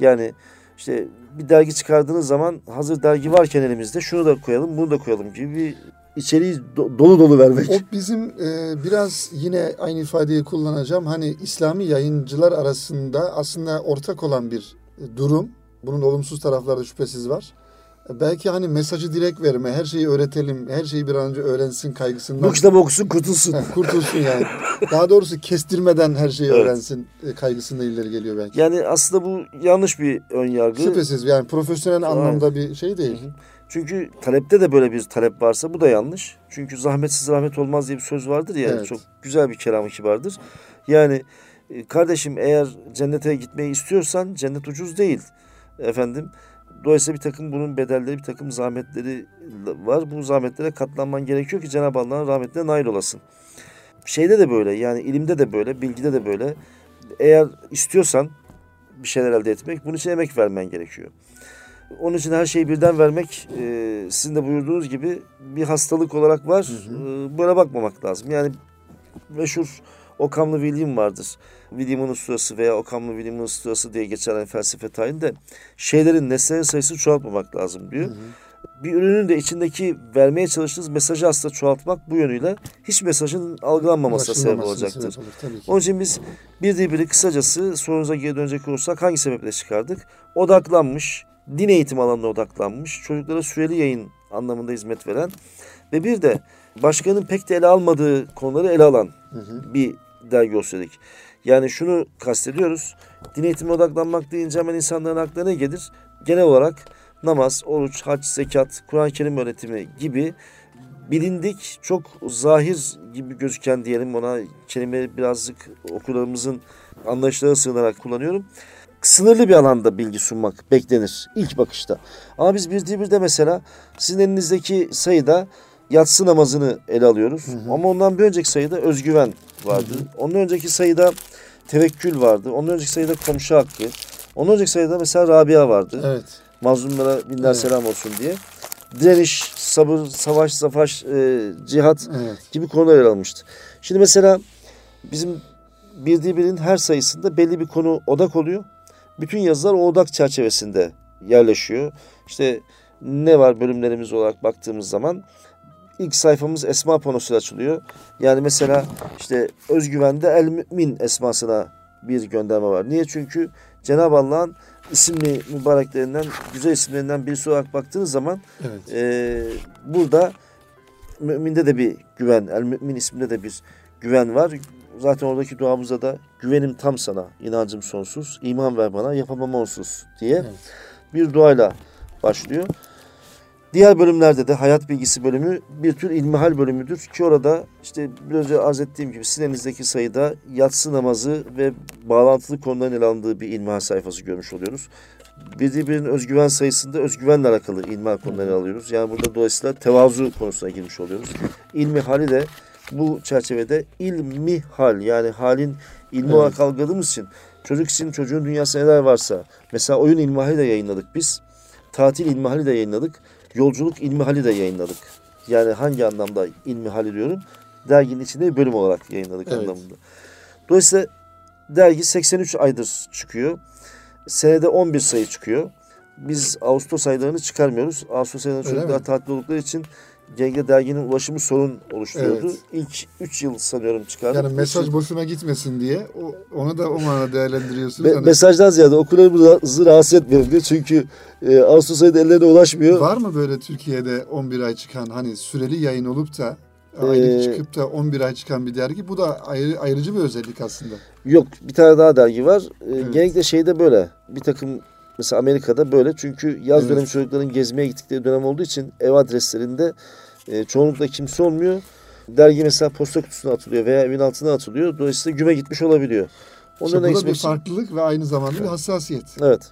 Yani işte bir dergi çıkardığınız zaman hazır dergi varken elimizde şunu da koyalım, bunu da koyalım gibi bir içeriği do- dolu dolu vermek. O bizim e, biraz yine aynı ifadeyi kullanacağım. Hani İslami yayıncılar arasında aslında ortak olan bir durum. Bunun olumsuz tarafları şüphesiz var. Belki hani mesajı direkt verme, her şeyi öğretelim, her şeyi bir an önce öğrensin kaygısından. Bu kitabı okusun kurtulsun. Kurtulsun yani. Daha doğrusu kestirmeden her şeyi Evet. öğrensin e, kaygısında ileri geliyor belki. Yani aslında bu yanlış bir ön yargı. Şüphesiz yani profesyonel anlamda bir şey değil. Hı hı. Çünkü talepte de böyle bir talep varsa bu da yanlış. Çünkü zahmetsiz rahmet olmaz diye bir söz vardır ya. Evet. Çok güzel bir kelam-ı kibardır. Yani e, kardeşim eğer cennete gitmeyi istiyorsan cennet ucuz değil. Efendim. Dolayısıyla bir takım bunun bedelleri, bir takım zahmetleri var. Bu zahmetlere katlanman gerekiyor ki Cenab-ı Allah'ın rahmetine nail olasın. Şeyde de böyle yani ilimde de böyle, bilgide de böyle. Eğer istiyorsan bir şeyler elde etmek, bunun için emek vermen gerekiyor. Onun için her şeyi birden vermek e, sizin de buyurduğunuz gibi bir hastalık olarak var. E, böyle bakmamak lazım. Yani meşhur Okamlı William vardır. William'ın usturası veya Okamlı William'ın usturası diye geçer hani felsefe tarihinde. Şeylerin, nesnelerin sayısını çoğaltmamak lazım diyor. Bir ürünün de içindeki vermeye çalıştığınız mesajı aslında çoğaltmak bu yönüyle hiç mesajın algılanmamasına sebep olacaktır. sebep olur. Onun için biz bir de biri kısacası sorunuza geri dönecek olursak hangi sebeple çıkardık? Odaklanmış, din eğitimi alanına odaklanmış, çocuklara süreli yayın anlamında hizmet veren ve bir de başkanın pek de ele almadığı konuları ele alan Hı hı. bir dergi olsun dedik. Yani şunu kastediyoruz. Din eğitimine odaklanmak deyince hemen insanların aklına ne gelir? Genel olarak namaz, oruç, hac, zekat, Kur'an-ı Kerim öğretimi gibi bilindik, çok zahir gibi gözüken diyelim ona kelime birazcık okurlarımızın anlayışlara sığınarak kullanıyorum. Sınırlı bir alanda bilgi sunmak beklenir ilk bakışta. Ama biz bir birde mesela sizin elinizdeki sayıda yatsı namazını ele alıyoruz. Ama ondan bir önceki sayıda özgüven vardı. Ondan önceki sayıda tevekkül vardı. Ondan önceki sayıda komşu hakkı. Ondan önceki sayıda mesela Rabia vardı. Evet. Mazlumlara binler Evet. selam olsun diye. Direniş, sabır, savaş, savaş, e, cihat Evet. gibi konular ele almıştı. Şimdi mesela bizim bildiği birinin her sayısında belli bir konu odak oluyor. Bütün yazılar o odak çerçevesinde yerleşiyor. İşte ne var bölümlerimiz olarak baktığımız zaman ilk sayfamız esma panosuyla açılıyor. Yani mesela işte özgüvende el mümin esmasına bir gönderme var. Niye? Çünkü Cenab-ı Allah'ın isimli mübareklerinden, güzel isimlerinden birisi olarak baktığınız zaman Evet. ee, burada müminde de bir güven, el mümin isminde de bir güven var. Zaten oradaki duamızda da güvenim tam sana, inancım sonsuz, iman ver bana, yapamam onsuz diye Evet. bir duayla başlıyor. Diğer bölümlerde de hayat bilgisi bölümü bir tür ilmihal bölümüdür ki orada işte biraz önce arz ettiğim gibi sizin elinizdeki sayıda yatsı namazı ve bağlantılı konuların ele alındığı bir ilmihal sayfası görmüş oluyoruz. Bir birinin özgüven sayısında özgüvenle alakalı ilmihal konularını alıyoruz. Yani burada dolayısıyla tevazu konusuna girmiş oluyoruz. İlmi hali de bu çerçevede ilmi hal yani halin ilmi Evet. olarak algıladığımız için Çocuk için çocuğun dünyası neler varsa. Mesela oyun ilmihali de yayınladık biz. Tatil ilmihali de yayınladık. Yolculuk ilmihali de yayınladık. Yani hangi anlamda ilmihali diyorum? Derginin içinde bir bölüm olarak yayınladık Evet. anlamında. Dolayısıyla dergi 83 aydır çıkıyor. Senede 11 sayı çıkıyor. Biz Ağustos aylarını çıkarmıyoruz. Ağustos aylarında çocuklar tatil oldukları için genelde derginin ulaşımı sorun oluşturuyordu. Evet. İlk 3 yıl sanıyorum çıkardık. Yani mesaj boşuna gitmesin diye o, onu da o manada değerlendiriyorsunuz. Me- Hani mesajdan ziyade okullarımızı rahatsız etmeyelim diye. Çünkü e, Ağustos ayında ellerine ulaşmıyor. var mı böyle Türkiye'de 11 ay çıkan hani süreli yayın olup da aylık Ee, çıkıp da 11 ay çıkan bir dergi? Bu da ayrı, ayrıcı bir özellik aslında. Yok bir tane daha dergi var. E, Evet. Genellikle şeyde böyle. Bir takım mesela Amerika'da böyle. Çünkü yaz Evet. dönemi çocukların gezmeye gittikleri dönem olduğu için ev adreslerinde e, çoğunlukla kimse olmuyor. Dergi mesela posta kutusuna atılıyor veya evin altına atılıyor. Dolayısıyla güme gitmiş olabiliyor. Onun İşte önüne bu da geçmek bir için- farklılık ve aynı zamanda bir hassasiyet. Evet.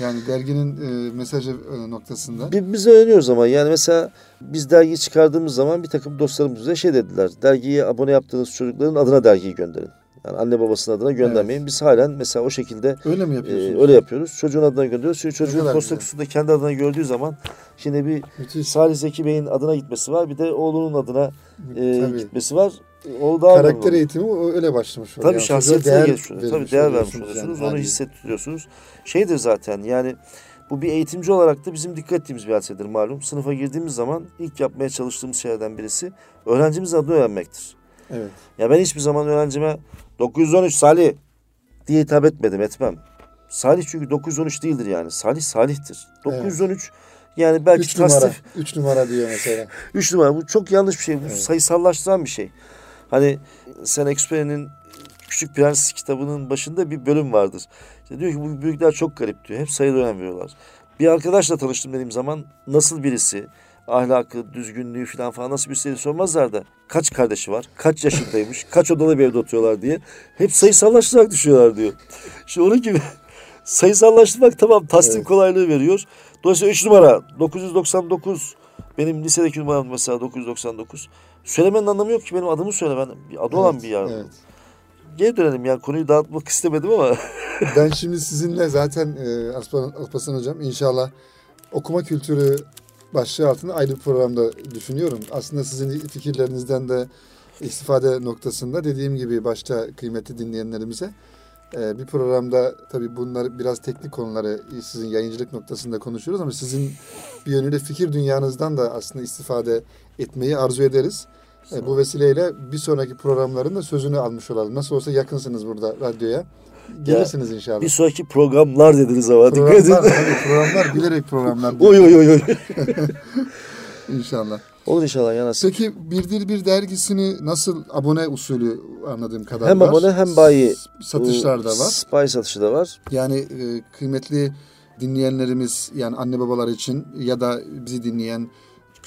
Yani derginin e, mesajı e, noktasında. Bi- Biz öğreniyoruz ama yani mesela biz dergiyi çıkardığımız zaman bir takım dostlarımız bize şey dediler. Dergiye abone yaptığınız çocukların adına dergiyi gönderin. Yani anne babasının adına göndermeyin. Biz halen mesela o şekilde Öyle mi e, yapıyorsunuz? öyle yapıyoruz. Çocuğun adına gönderiyoruz. Çünkü çocuğun kadar posta kutusunda kendi adına gördüğü zaman şimdi bir Müthiş. Salih Zeki Bey'in adına gitmesi var. Bir de oğlunun adına e, Tabii. gitmesi var. O daha Karakter eğitimi o öyle başlamış oluyor. Tabii Yani şahsiyetine değer gelişiyor. Tabii vermiş değer vermiş oluyorsunuz yani onu hissettiriyorsunuz. Şeydir zaten yani bu bir eğitimci olarak da bizim dikkat ettiğimiz bir hadisedir malum. Sınıfa girdiğimiz zaman ilk yapmaya çalıştığımız şeylerden birisi öğrencimizin adını öğrenmektir. Evet. Ya ben hiçbir zaman öğrencime 913 Salih diye hitap etmedim etmem. Salih çünkü 913 değildir yani. Salih Salih'tir. 913 yani belki 3 numara. tasnif 3 numara diyor mesela. [LAUGHS] 3 numara bu çok yanlış bir şey. Bu Evet. sayısallaştıran bir şey. Hani sen Exupéry'nin Küçük Prens kitabının başında bir bölüm vardır. İşte diyor ki bu büyükler çok garip diyor. Hep sayıda önem veriyorlar. Bir arkadaşla tanıştım dediğim zaman nasıl birisi, ahlakı, düzgünlüğü falan falan nasıl birisi diye sormazlar da kaç kardeşi var, kaç yaşındaymış, kaç odalı bir evde oturuyorlar diye. Hep sayısallaştırarak düşüyorlar diyor. İşte onun gibi [LAUGHS] sayısallaştırmak tamam tasdim Evet. kolaylığı veriyor. Dolayısıyla 3 numara 999 benim lisedeki numaram mesela 999. Söylemenin anlamı yok ki benim adımı söyle ben bir adı olan Evet, bir yer. Evet. Geri dönelim yani konuyu dağıtmak istemedim ama [LAUGHS] Ben şimdi sizinle zaten e, Aslan, Alparslan Hocam inşallah okuma kültürü başlığı altında ayrı bir programda düşünüyorum. Aslında sizin fikirlerinizden de istifade noktasında dediğim gibi başta kıymetli dinleyenlerimize e, bir programda tabii bunlar biraz teknik konuları sizin yayıncılık noktasında konuşuyoruz ama sizin bir yönüyle fikir dünyanızdan da aslında istifade etmeyi arzu ederiz. E, bu vesileyle bir sonraki programların da sözünü almış olalım. Nasıl olsa yakınsınız burada radyoya. Gelirsiniz inşallah. bir sonraki programlar dediniz ama dikkat Programlar, edin. tabii programlar bilerek programlar. Oy oy oy oy. [LAUGHS] İnşallah. Olur inşallah ya nasip. Peki Birdir Bir dergisini nasıl abone usulü anladığım kadar Hem var. abone hem bayi. Satışlar da var. Spy satışı da var. Yani e, kıymetli dinleyenlerimiz yani anne babalar için ya da bizi dinleyen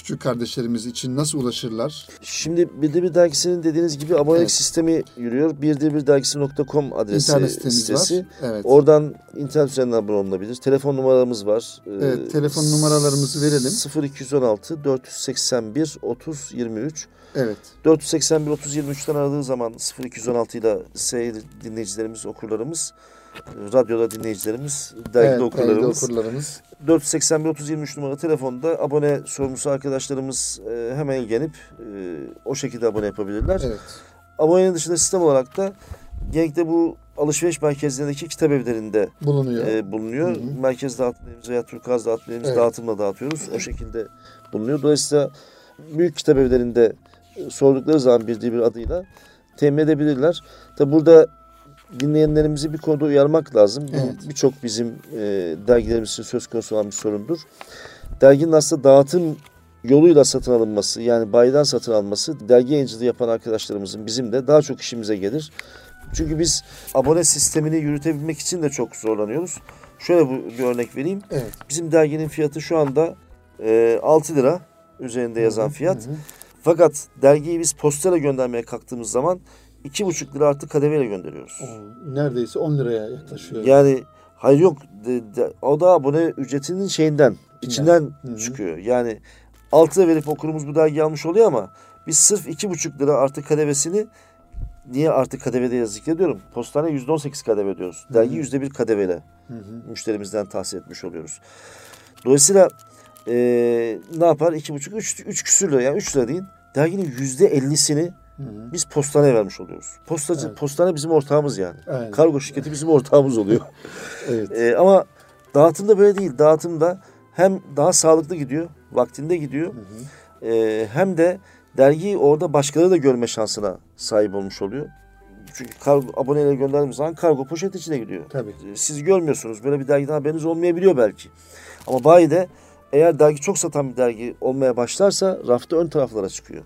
küçük kardeşlerimiz için nasıl ulaşırlar? Şimdi Bildir Bir Dergisi'nin dediğiniz gibi abonelik Evet. sistemi yürüyor. Birdirbirdерgisi.com adresi İnternet sitemiz sitesi. var. Evet. Oradan internet üzerinden abone olunabilir. Telefon numaramız var. Ee, Evet, telefon numaralarımızı verelim. 0216 481 30 23. Evet. 481 30 23'ten aradığı zaman 0216 ile seyir dinleyicilerimiz, okurlarımız, radyoda dinleyicilerimiz, dergide evet, dergide okurlarımız. okurlarımız. 481 30 23 numaralı telefonda abone sorumlusu arkadaşlarımız e, hemen ilgilenip e, o şekilde abone yapabilirler. Evet. Abonenin dışında sistem olarak da genellikle bu alışveriş merkezlerindeki kitap evlerinde Bulunuyor. e, bulunuyor. Hı hı. Merkez dağıtımlarımız veya Turkaz dağıtımlarımız Evet. dağıtımla dağıtıyoruz. O şekilde bulunuyor. Dolayısıyla büyük kitap evlerinde e, sordukları zaman bildiği bir adıyla temin edebilirler. Tabi burada dinleyenlerimizi bir konuda uyarmak lazım. Evet. birçok bizim e, dergilerimiz için söz konusu olan bir sorundur. Derginin aslında dağıtım yoluyla satın alınması yani bayiden satın alması dergi yayıncılığı yapan arkadaşlarımızın bizim de daha çok işimize gelir. Çünkü biz abone sistemini yürütebilmek için de çok zorlanıyoruz. Şöyle bir örnek vereyim. Evet. Bizim derginin fiyatı şu anda e, 6 lira üzerinde yazan fiyat. Hı hı. Fakat dergiyi biz postayla göndermeye kalktığımız zaman 2,5 lira artı kademeyle gönderiyoruz. Neredeyse 10 liraya yaklaşıyor. Yani hayır yok de- de- o da abone ücretinin şeyinden içinden Hı hı. çıkıyor. Yani 6 lira verip okurumuz bu dergiyi almış oluyor ama biz sırf 2,5 lira artı kademesini niye artı kadeve diye zikrediyorum? Postane %18 kadeve ödüyoruz. Dergi %1 kadeveyle müşterimizden tahsil etmiş oluyoruz. Dolayısıyla e, ne yapar? İki buçuk, üç, üç küsür lira yani üç lira değil. Derginin yüzde ellisini biz postaneye vermiş oluyoruz. Postacı, Evet. postane bizim ortağımız yani. Aynen. Kargo şirketi bizim ortağımız oluyor. [LAUGHS] Evet. E, ama dağıtımda böyle değil. Dağıtımda hem daha sağlıklı gidiyor, vaktinde gidiyor. E, hem de dergiyi orada başkaları da görme şansına sahip olmuş oluyor. Çünkü kargo, aboneyle gönderdiğimiz zaman kargo poşet içine gidiyor. Tabii. E, Siz görmüyorsunuz. Böyle bir dergiden haberiniz olmayabiliyor belki. Ama bayide eğer dergi çok satan bir dergi olmaya başlarsa rafta ön taraflara çıkıyor.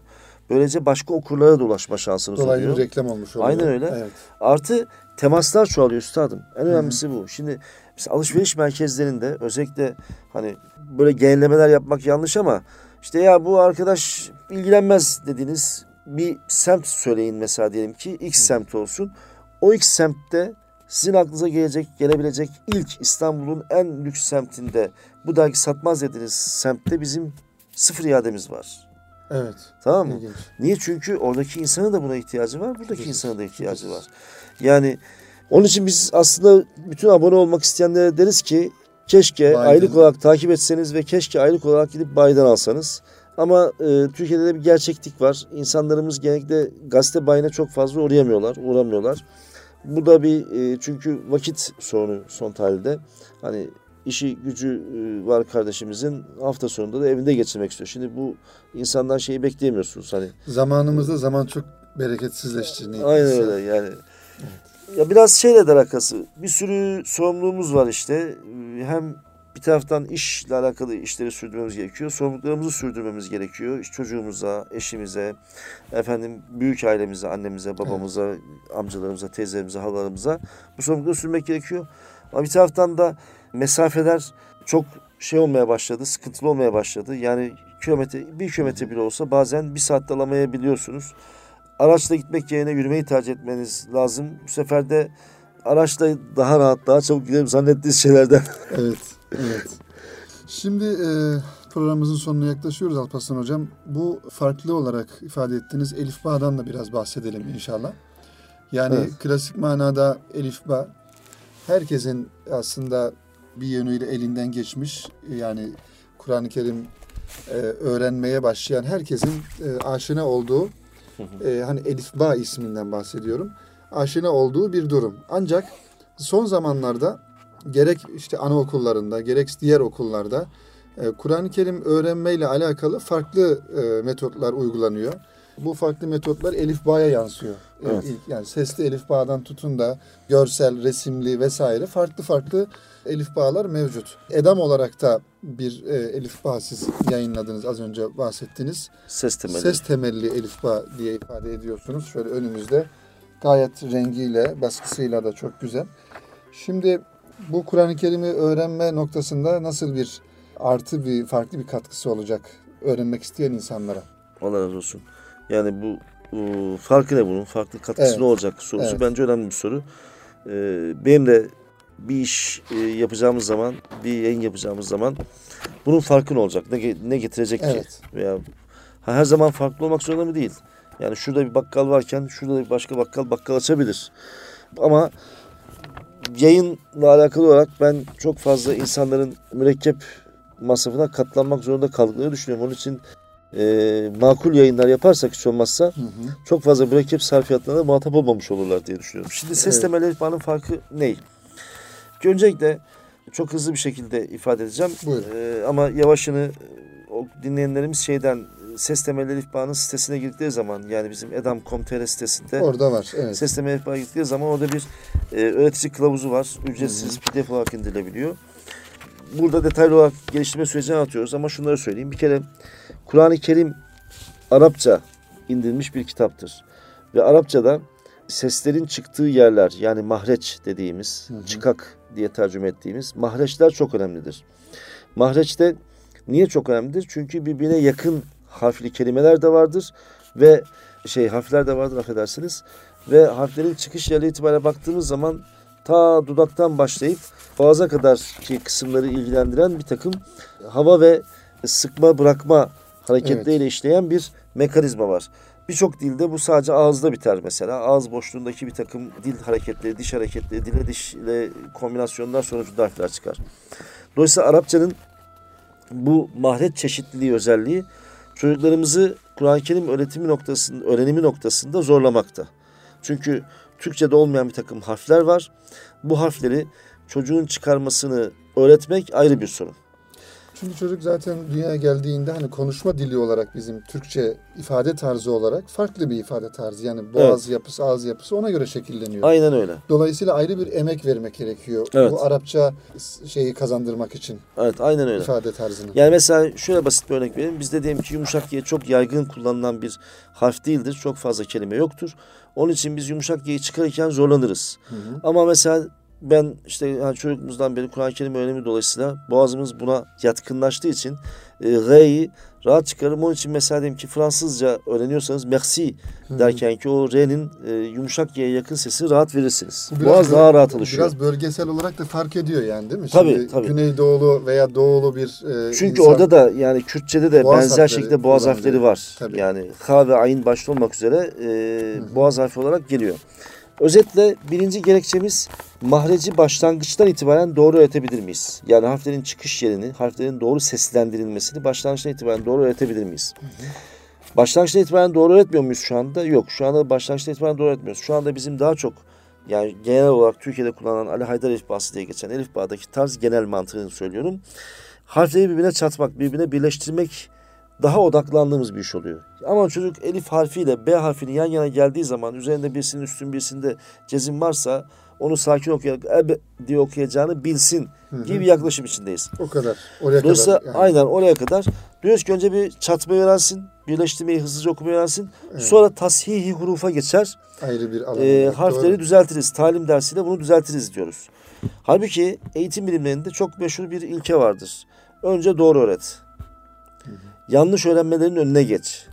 Böylece başka okurlara da ulaşma şansınız Dolaylı oluyor. bir reklam olmuş oluyor. Aynen öyle. Evet. Artı temaslar çoğalıyor üstadım. En önemlisi bu. Şimdi mesela alışveriş merkezlerinde özellikle hani böyle genellemeler yapmak yanlış ama işte ya bu arkadaş ilgilenmez dediğiniz bir semt söyleyin mesela diyelim ki X semti olsun. O X semtte sizin aklınıza gelecek, gelebilecek ilk İstanbul'un en lüks semtinde bu dergi satmaz dediğiniz semtte bizim sıfır iademiz var. Evet. Tamam mı? İlginç. Niye? Çünkü oradaki insanın da buna ihtiyacı var, buradaki insanın da ihtiyacı var. Yani onun için biz aslında bütün abone olmak isteyenlere deriz ki keşke Bayiden. aylık olarak takip etseniz ve keşke aylık olarak gidip baydan alsanız. Ama e, Türkiye'de de bir gerçeklik var. İnsanlarımız genellikle gazete bayine çok fazla uğrayamıyorlar, uğramıyorlar. Bu da bir e, çünkü vakit sorunu son tahlilde. Hani işi gücü e, var kardeşimizin hafta sonunda da evinde geçirmek istiyor. Şimdi bu insandan şeyi bekleyemiyorsunuz hani. Zamanımızda zaman çok bereketsizleşti. ne Aynen öyle yani. Ya biraz şeyle de alakası. Bir sürü sorumluluğumuz var işte. Hem bir taraftan işle alakalı işleri sürdürmemiz gerekiyor. Sorumluluklarımızı sürdürmemiz gerekiyor. İşte çocuğumuza, eşimize, efendim büyük ailemize, annemize, babamıza, amcalarımıza, teyzelerimize, halalarımıza bu sorumlulukları sürmek gerekiyor. Ama bir taraftan da mesafeler çok şey olmaya başladı, sıkıntılı olmaya başladı. Yani kilometre, bir kilometre bile olsa bazen bir saatte alamayabiliyorsunuz. Araçla gitmek yerine yürümeyi tercih etmeniz lazım. Bu sefer de araçla daha rahat, daha çabuk giderim zannettiğiniz şeylerden. [LAUGHS] Evet, evet. Şimdi e, programımızın sonuna yaklaşıyoruz Alparslan Hocam. Bu farklı olarak ifade ettiğiniz Elif Bağ'dan da biraz bahsedelim inşallah. Yani Evet. klasik manada Elif Bağ herkesin aslında bir yönüyle elinden geçmiş. Yani Kur'an-ı Kerim e, öğrenmeye başlayan herkesin e, aşina olduğu e, hani Elif Bağ isminden bahsediyorum. Aşina olduğu bir durum. Ancak son zamanlarda gerek işte anaokullarında gerek diğer okullarda e, Kur'an-ı Kerim öğrenmeyle alakalı farklı e, metotlar uygulanıyor. Bu farklı metotlar Elif Bağ'a yansıyor. E, Evet. ilk- Yani sesli Elif Bağ'dan tutun da görsel, resimli vesaire farklı farklı Elif Bağ'lar mevcut. Edam olarak da bir e, Elif Bağ siz yayınladınız az önce bahsettiniz. Ses temeli. Ses temelli Elif Bağ diye ifade ediyorsunuz. Şöyle önümüzde gayet rengiyle, baskısıyla da çok güzel. Şimdi bu Kur'an-ı Kerim'i öğrenme noktasında nasıl bir artı bir farklı bir katkısı olacak öğrenmek isteyen insanlara? Allah razı olsun. Yani bu, bu farkı ne bunun? Farklı katkısı Evet. ne olacak sorusu Evet. bence önemli bir soru. Ee, benim de bir iş e, yapacağımız zaman, bir yayın yapacağımız zaman bunun farkı ne olacak? Ne, ne getirecek ki? Evet. Veya ha, her zaman farklı olmak zorunda mı değil? Yani şurada bir bakkal varken şurada bir başka bakkal bakkal açabilir. Ama yayınla alakalı olarak ben çok fazla insanların mürekkep masrafına katlanmak zorunda kaldıklarını düşünüyorum. Onun için e, makul yayınlar yaparsak hiç olmazsa Hı hı. çok fazla mürekkep sarfiyatlarına muhatap olmamış olurlar diye düşünüyorum. Şimdi ses Evet. temeli elifbanın farkı ne? Öncelikle çok hızlı bir şekilde ifade edeceğim. Buyurun. Ee, ama yavaşını e, o dinleyenlerimiz şeyden e, ses elifbanın sitesine girdikleri zaman yani bizim edam.com.tr sitesinde Orada var. Evet. ses elifbana girdikleri zaman orada bir e, öğretici kılavuzu var. Ücretsiz pdf olarak indirilebiliyor. Burada detaylı olarak geliştirme sürecini anlatıyoruz ama şunları söyleyeyim. Bir kere Kur'an-ı Kerim Arapça indirilmiş bir kitaptır. Ve Arapçada seslerin çıktığı yerler yani mahreç dediğimiz, Hı hı. çıkak diye tercüme ettiğimiz mahreçler çok önemlidir. Mahreçte niye çok önemlidir? Çünkü birbirine yakın harfli kelimeler de vardır ve şey harfler de vardır affedersiniz. Ve harflerin çıkış yerleri itibariyle baktığımız zaman ta dudaktan başlayıp boğaza kadar ki kısımları ilgilendiren bir takım hava ve sıkma bırakma hareketleriyle işleyen bir mekanizma var. Birçok dilde bu sadece ağızda biter mesela. Ağız boşluğundaki bir takım dil hareketleri, diş hareketleri, dile diş ile kombinasyonlar sonucunda harfler çıkar. Dolayısıyla Arapçanın bu mahret çeşitliliği özelliği çocuklarımızı Kur'an-ı Kerim öğretimi noktasında, öğrenimi noktasında zorlamakta. Çünkü Türkçe'de olmayan bir takım harfler var. Bu harfleri çocuğun çıkarmasını öğretmek ayrı bir sorun. Çünkü çocuk zaten dünyaya geldiğinde hani konuşma dili olarak bizim Türkçe ifade tarzı olarak farklı bir ifade tarzı. Yani boğaz evet. yapısı, ağız yapısı ona göre şekilleniyor. Aynen öyle. Dolayısıyla ayrı bir emek vermek gerekiyor. Evet. Bu Arapça şeyi kazandırmak için. Evet, aynen öyle. İfade tarzını. Yani mesela şöyle basit bir örnek vereyim. Bizde diyelim ki yumuşak G çok yaygın kullanılan bir harf değildir. Çok fazla kelime yoktur. Onun için biz yumuşak G'yi çıkarırken zorlanırız. Hı hı. Ama mesela ben işte yani çocukluğumuzdan beri Kur'an-ı Kerim öğrenimi dolayısıyla boğazımız buna yatkınlaştığı için e, R'yi rahat çıkarım. Onun için mesela diyelim ki Fransızca öğreniyorsanız merci derken ki o R'nin e, yumuşak G'ye yakın sesi rahat verirsiniz. Biraz Boğaz daha rahat alışıyor. Biraz bölgesel olarak da fark ediyor yani değil mi? Tabii Şimdi tabii. Güneydoğulu veya doğulu bir e, Çünkü insan, orada da yani Kürtçe'de de benzer şekilde boğaz harfleri var. Tabii. Yani H ve Ayn başta olmak üzere e, boğaz harfi olarak geliyor. Özetle birinci gerekçemiz mahreci başlangıçtan itibaren doğru öğretebilir miyiz? Yani harflerin çıkış yerini, harflerin doğru seslendirilmesini başlangıçtan itibaren doğru öğretebilir miyiz? Hı hı. Başlangıçtan itibaren doğru öğretmiyor muyuz şu anda? Yok. Şu anda başlangıçtan itibaren doğru öğretmiyoruz. Şu anda bizim daha çok yani genel olarak Türkiye'de kullanılan Ali Haydar elifbası diye geçen elifbadaki tarz genel mantığını söylüyorum. Harfleri birbirine çatmak, birbirine birleştirmek daha odaklandığımız bir iş oluyor. Ama çocuk elif harfiyle B harfini yan yana geldiği zaman üzerinde birisinin üstün birisinde cezim varsa onu sakin okuyarak ebe diye okuyacağını bilsin gibi bir yaklaşım içindeyiz. O kadar. Oraya Dolayısıyla kadar. Yani. Aynen oraya kadar. Diyoruz ki önce bir çatmayı öğrensin. Birleştirmeyi hızlıca okumayı öğrensin. Evet. Sonra tashihi hurufa geçer. Ayrı bir alan. E, harfleri doğru. düzeltiriz. Talim dersiyle bunu düzeltiriz diyoruz. Halbuki eğitim bilimlerinde çok meşhur bir ilke vardır. Önce doğru öğret. Yanlış öğrenmelerin önüne geç.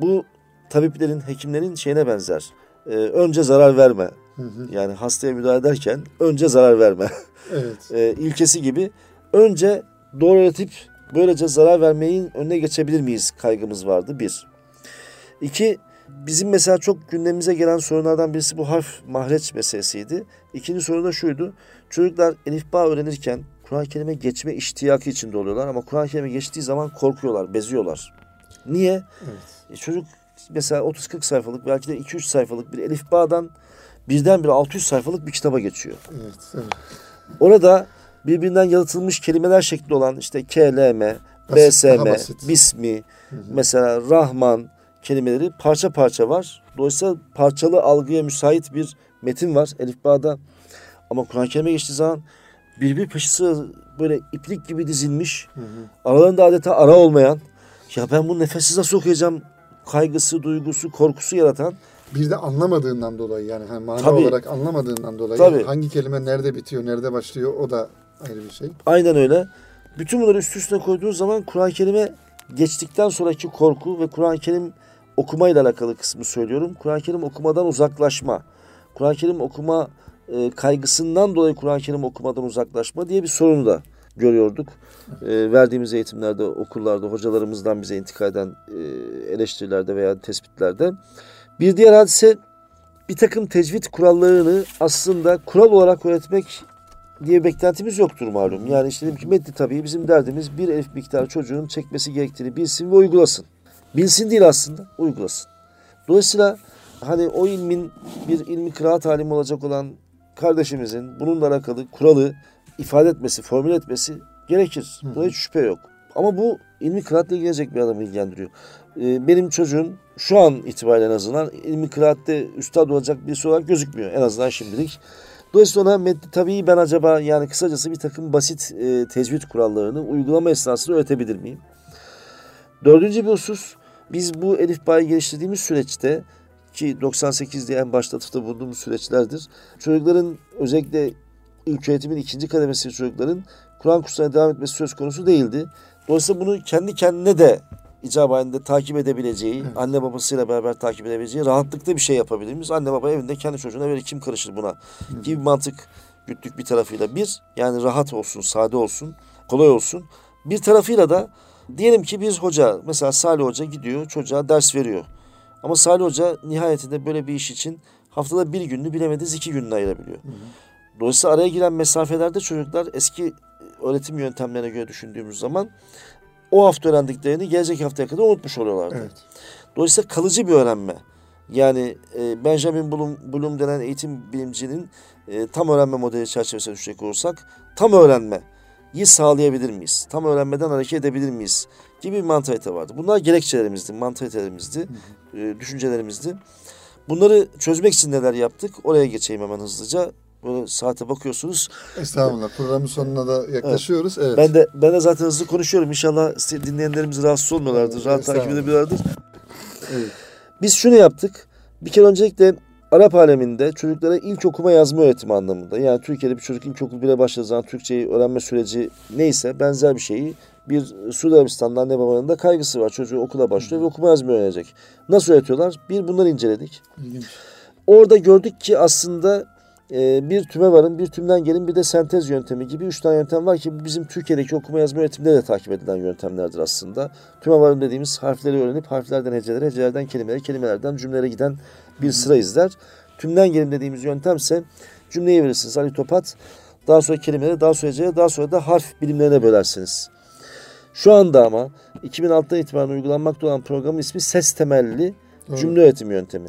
Bu tabiplerin, hekimlerin şeyine benzer. Ee, önce zarar verme. Hı hı. Yani hastaya müdahale ederken önce zarar verme. [LAUGHS] Evet. ee, ilkesi gibi önce doğru öğretip böylece zarar vermeyin önüne geçebilir miyiz kaygımız vardı bir. İki, bizim mesela çok gündemimize gelen sorunlardan birisi bu harf mahreç meselesiydi. İkinci soru da şuydu. Çocuklar elifba öğrenirken Kur'an-ı Kerim'e geçme iştiyakı içinde oluyorlar ama Kur'an-ı Kerim'e geçtiği zaman korkuyorlar, beziyorlar. Niye? Evet. E çocuk mesela 30-40 sayfalık belki de 2-3 sayfalık bir elifbadan birdenbire 600 sayfalık bir kitaba geçiyor. Evet, evet. Orada birbirinden yalıtılmış kelimeler şekli olan işte KLM, BSM, Bismi, hı hı. mesela Rahman kelimeleri parça parça var. Dolayısıyla parçalı algıya müsait bir metin var elifbada. Ama Kur'an-ı Kerim'e geçtiği zaman birbir peşi sıra böyle iplik gibi dizilmiş. Hı hı. Aralarında adeta ara olmayan. Ya ben bunu nefessiz nasıl okuyacağım? Kaygısı, duygusu, korkusu yaratan. Bir de anlamadığından dolayı yani hani mana Tabii. olarak anlamadığından dolayı Tabii. hangi kelime nerede bitiyor, nerede başlıyor o da ayrı bir şey. Aynen öyle. Bütün bunları üst üste koyduğun zaman Kur'an-ı Kerim'e geçtikten sonraki korku ve Kur'an-ı Kerim okumayla alakalı kısmı söylüyorum. Kur'an-ı Kerim okumadan uzaklaşma. Kur'an-ı Kerim okuma e, kaygısından dolayı Kur'an-ı Kerim okumadan uzaklaşma diye bir sorunu da görüyorduk. E, verdiğimiz eğitimlerde, okullarda, hocalarımızdan bize intikal eden e, eleştirilerde veya tespitlerde. Bir diğer hadise bir takım tecvid kurallarını aslında kural olarak öğretmek diye beklentimiz yoktur malum. Yani işte dedim ki metni tabii bizim derdimiz bir elif miktarı çocuğun çekmesi gerektiğini bilsin ve uygulasın. Bilsin değil aslında, uygulasın. Dolayısıyla hani o ilmin bir ilmi kıraat halimi olacak olan kardeşimizin bununla alakalı kuralı ifade etmesi, formüle etmesi gerekir. Buna hiç şüphe yok. Ama bu ilmi kıraatla ilgilenecek bir adamı ilgilendiriyor. Ee, benim çocuğum şu an itibariyle en azından ilmi kıraatte üstad olacak birisi olarak gözükmüyor. En azından şimdilik. Dolayısıyla metni tabii ben acaba yani kısacası bir takım basit e, tecvid kurallarını uygulama esnasında öğretebilir miyim? Dördüncü bir husus biz bu elif bayi geliştirdiğimiz süreçte ki 98 diye en başta atıfta bulunduğumuz süreçlerdir. Çocukların özellikle ilk öğretimin ikinci kademesi çocukların Kur'an kurslarına devam etmesi söz konusu değildi. Dolayısıyla bunu kendi kendine de icap halinde takip edebileceği, evet. anne babasıyla beraber takip edebileceği rahatlıkla bir şey yapabilir miyiz? Anne baba evinde kendi çocuğuna verir kim karışır buna Hı. gibi mantık güttük bir tarafıyla. Bir, yani rahat olsun, sade olsun, kolay olsun. Bir tarafıyla da diyelim ki bir hoca, mesela Salih Hoca gidiyor çocuğa ders veriyor. Ama Salih Hoca nihayetinde böyle bir iş için haftada bir gününü bilemediğiniz iki gününü ayırabiliyor. Hı hı. Dolayısıyla araya giren mesafelerde çocuklar eski öğretim yöntemlerine göre düşündüğümüz zaman o hafta öğrendiklerini gelecek haftaya kadar unutmuş oluyorlardı. Evet. Dolayısıyla kalıcı bir öğrenme. Yani e, Benjamin Bloom, Bloom denen eğitim bilimcinin e, tam öğrenme modeli çerçevesine düşecek olursak tam öğrenmeyi sağlayabilir miyiz? Tam öğrenmeden hareket edebilir miyiz? Gibi bir mantalite vardı. Bunlar gerekçelerimizdi, mantalitelerimizdi, e, düşüncelerimizdi. Bunları çözmek için neler yaptık? Oraya geçeyim hemen hızlıca. Böyle saate bakıyorsunuz. Estağfurullah. Programın sonuna da yaklaşıyoruz. Evet. evet. Ben de ben de zaten hızlı konuşuyorum. İnşallah dinleyenlerimiz rahatsız olmuyorlardır. Rahat takip edebiliyorlardır. Evet. Biz şunu yaptık. Bir kere öncelikle Arap aleminde çocuklara ilk okuma yazma öğretimi anlamında. Yani Türkiye'de bir çocuk ilkokul bile başladığı zaman Türkçeyi öğrenme süreci neyse benzer bir şeyi bir Suudi Arabistan'da anne babanın da kaygısı var. Çocuğu okula başlıyor ve okuma yazma öğrenecek. Nasıl öğretiyorlar? Bir bunları inceledik. İlginç. Orada gördük ki aslında e, bir tüme varın, bir tümden gelin, bir de sentez yöntemi gibi üç tane yöntem var ki bizim Türkiye'deki okuma yazma öğretiminde de takip edilen yöntemlerdir aslında. Tüme varın dediğimiz harfleri öğrenip harflerden hecelere, hecelerden kelimelere, kelimelerden cümlelere giden bir sıra izler. Tümden gelin dediğimiz yöntemse cümleyi verirsiniz Ali Topat. Daha sonra kelimeleri, daha sonra hecelere, daha sonra da harf bilimlerine bölersiniz. Şu anda ama 2006'dan itibaren uygulanmakta olan programın ismi ses temelli cümle öğretim yöntemi.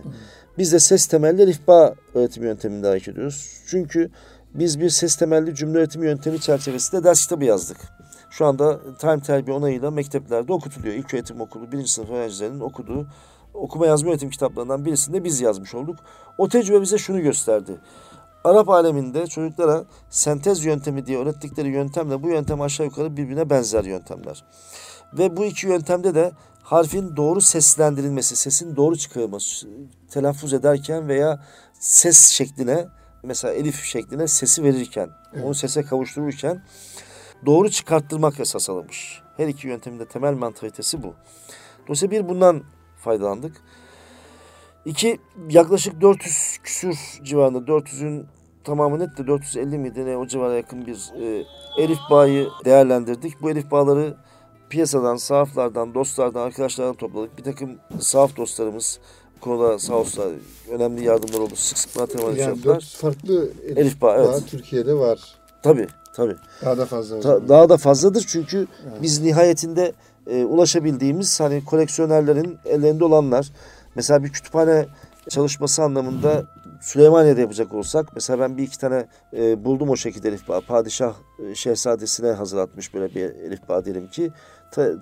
Biz de ses temelli elifba öğretim yönteminde hareket ediyoruz. Çünkü biz bir ses temelli cümle öğretim yöntemi çerçevesinde ders kitabı yazdık. Şu anda Time Terbiye onayıyla mekteplerde okutuluyor. İlk öğretim okulu, birinci sınıf öğrencilerinin okuduğu okuma yazma öğretim kitaplarından birisinde biz yazmış olduk. O tecrübe bize şunu gösterdi. Arap aleminde çocuklara sentez yöntemi diye öğrettikleri yöntemle bu yöntem aşağı yukarı birbirine benzer yöntemler. Ve bu iki yöntemde de harfin doğru seslendirilmesi, sesin doğru çıkarılması, telaffuz ederken veya ses şekline, mesela elif şekline sesi verirken, evet. onu sese kavuştururken doğru çıkarttırmak esas alınmış. Her iki yöntemin de temel mantalitesi bu. Dolayısıyla bir bundan faydalandık. İki yaklaşık 400 küsür civarında 400'ün tamamı net de 450 miydi ne o civara yakın bir e, elif bağı değerlendirdik. Bu elif bağları piyasadan, sahaflardan, dostlardan, arkadaşlardan topladık. Bir takım sahaf dostlarımız konuda sağ olsunlar önemli yardımlar oldu. Sık sık bana temas yani dört farklı elif, elif bağ, evet. Türkiye'de var. Tabii tabii. Daha da fazla. Ta, daha da fazladır çünkü evet. biz nihayetinde e, ulaşabildiğimiz hani koleksiyonerlerin ellerinde olanlar. Mesela bir kütüphane çalışması anlamında Süleymaniye'de yapacak olsak mesela ben bir iki tane e, buldum o şekilde elifba. Padişah e, şehzadesine hazırlatmış böyle bir elifba diyelim ki.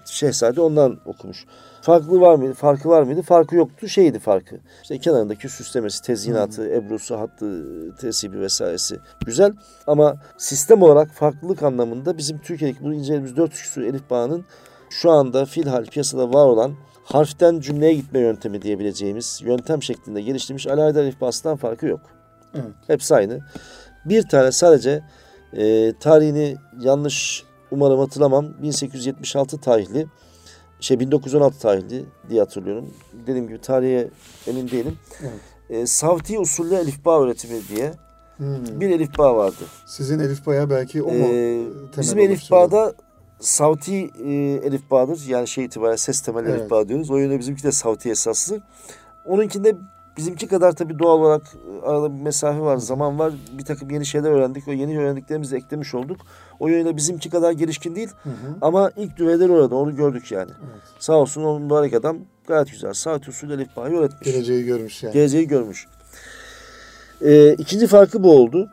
Şehzade ondan okumuş. Farklı var mıydı? Farkı var mıydı? Farkı yoktu. Şeydi farkı. İşte kenarındaki süslemesi, tezyinatı, hmm. ebrusu, hattı, tesibi vesairesi güzel. Ama sistem olarak farklılık anlamında bizim Türkiye'deki bu incelediğimiz dört küsur elifbanın şu anda filhal piyasada var olan harften cümleye gitme yöntemi diyebileceğimiz yöntem şeklinde geliştirilmiş Alaeddin alifbasından farkı yok. Evet. Hepsi aynı. Bir tane sadece e, tarihini yanlış umarım hatırlamam 1876 tarihli şey 1916 tarihli diye hatırlıyorum. Dediğim gibi tarihe emin değilim. Evet. E, Savti usulü elifba öğretimi diye hmm. bir elifba vardı. Sizin elifbaya belki o mu? Ee, bizim elifbada Savti e, elifbadır. Yani şey itibariyle ses temelli evet. elifba diyoruz. O yönde bizimki de savti esaslı. Onunkinde bizimki kadar tabii doğal olarak e, arada bir mesafe var, zaman var. Bir takım yeni şeyler öğrendik. O yeni öğrendiklerimizi eklemiş olduk. O yönde bizimki kadar gelişkin değil. Hı hı. Ama ilk düveler orada. Onu gördük yani. Evet. Sağ olsun o mübarek adam gayet güzel. Savti usulü elifbayı öğretmiş. Geleceği görmüş yani. Geleceği görmüş. Ee, ikinci farkı bu oldu.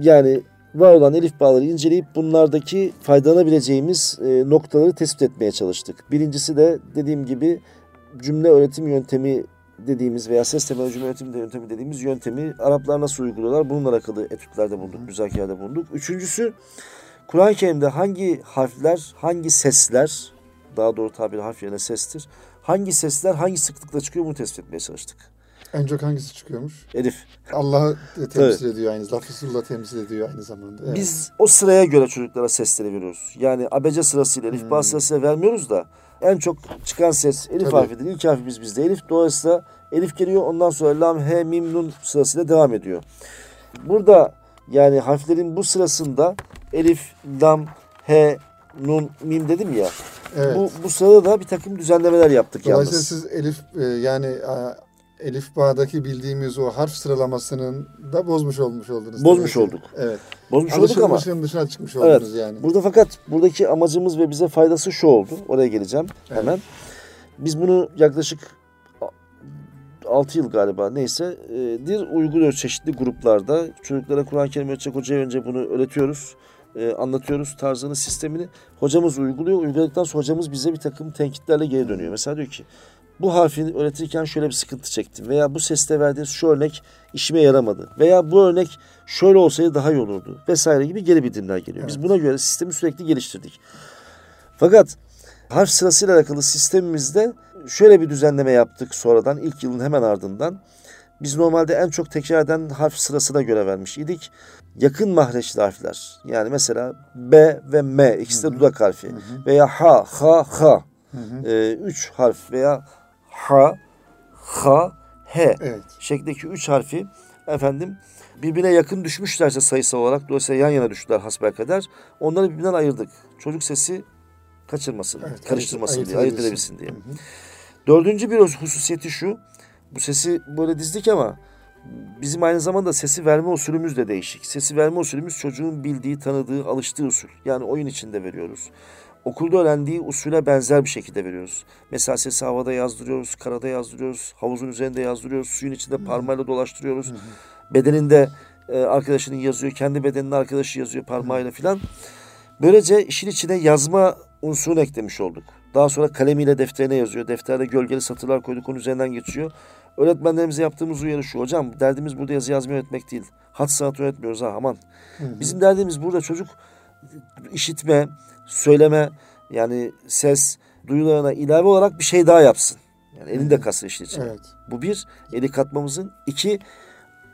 Yani var olan elif bağları inceleyip bunlardaki faydalanabileceğimiz e, noktaları tespit etmeye çalıştık. Birincisi de dediğim gibi cümle öğretim yöntemi dediğimiz veya ses temel cümle öğretim yöntemi dediğimiz yöntemi Araplar nasıl uyguluyorlar? Bununla alakalı etütlerde bulunduk, müzakerede bulunduk. Üçüncüsü Kur'an-ı Kerim'de hangi harfler, hangi sesler, daha doğru tabir harf yerine sestir, hangi sesler hangi sıklıkla çıkıyor bunu tespit etmeye çalıştık. En çok hangisi çıkıyormuş? Elif. Allah'ı temsil evet. ediyor aynı zamanda. Lafızullah temsil ediyor aynı zamanda. Evet. Biz o sıraya göre çocuklara sesleri veriyoruz. Yani abece sırasıyla, elif hmm. sırasıyla vermiyoruz da en çok çıkan ses elif Tabii. harfidir. İlk harfimiz bizde elif. Dolayısıyla elif geliyor. Ondan sonra lam, he, mim, nun sırasıyla devam ediyor. Burada yani harflerin bu sırasında elif, lam, he, nun, mim dedim ya. Evet. Bu, bu sırada da bir takım düzenlemeler yaptık Dolayısıyla yalnız. siz elif e, yani a, elif bağdaki bildiğimiz o harf sıralamasının da bozmuş olmuş oldunuz. Bozmuş Dolayısıyla. olduk. Evet. Bozmuş olduk ama dışına çıkmış Evet. oldunuz yani. burada fakat buradaki amacımız ve bize faydası şu oldu. Oraya geleceğim hemen. Biz bunu yaklaşık 6 yıl galiba neyse e, dir uyguluyoruz çeşitli gruplarda. Çocuklara Kur'an-ı Kerim öğretecek hocaya önce bunu öğretiyoruz. e, anlatıyoruz tarzını, sistemini. Hocamız uyguluyor. Uyguladıktan sonra hocamız bize bir takım tenkitlerle geri dönüyor. Mesela diyor ki bu harfi öğretirken şöyle bir sıkıntı çektim. Veya bu seste verdiğiniz şu örnek işime yaramadı. Veya bu örnek şöyle olsaydı daha iyi olurdu. Vesaire gibi geri bildirimler geliyor. Biz buna göre sistemi sürekli geliştirdik. Fakat harf sırasıyla alakalı sistemimizde şöyle bir düzenleme yaptık sonradan ilk yılın hemen ardından. Biz normalde en çok tekrar eden harf sırasına göre vermiş idik. Yakın mahreçli harfler yani mesela B ve M ikisi de dudak harfi veya H, H, H Ee, üç harf veya H, H, H Evet. şeklindeki üç harfi efendim birbirine yakın düşmüşlerse sayısal olarak dolayısıyla yan yana düştüler hasbelkader. Onları birbirinden ayırdık. Çocuk sesi kaçırmasın, Evet, karıştırmasın ayırt diye, ayırt edebilsin. diye. Dördüncü bir hususiyeti şu. Bu sesi böyle dizdik ama bizim aynı zamanda sesi verme usulümüz de değişik. Sesi verme usulümüz çocuğun bildiği, tanıdığı, alıştığı usul. Yani oyun içinde veriyoruz. Okulda öğrendiği usule benzer bir şekilde veriyoruz. Mesela sesi havada yazdırıyoruz, karada yazdırıyoruz, havuzun üzerinde yazdırıyoruz, suyun içinde parmağıyla dolaştırıyoruz. Bedeninde e, arkadaşının yazıyor, kendi bedeninde arkadaşı yazıyor parmağıyla filan. Böylece işin içine yazma unsurunu eklemiş olduk. Daha sonra kalemiyle defterine yazıyor. Defterde gölgeli satırlar koyduk, onun üzerinden geçiyor. Öğretmenlerimize yaptığımız uyarı şu. Hocam derdimiz burada yazı yazmayı öğretmek değil. Hat sanat öğretmiyoruz ha aman. Bizim derdimiz burada çocuk işitme, söyleme yani ses duyularına ilave olarak bir şey daha yapsın. Yani elinde kalsın işin içine. Evet. Bu bir, eli katmamızın. iki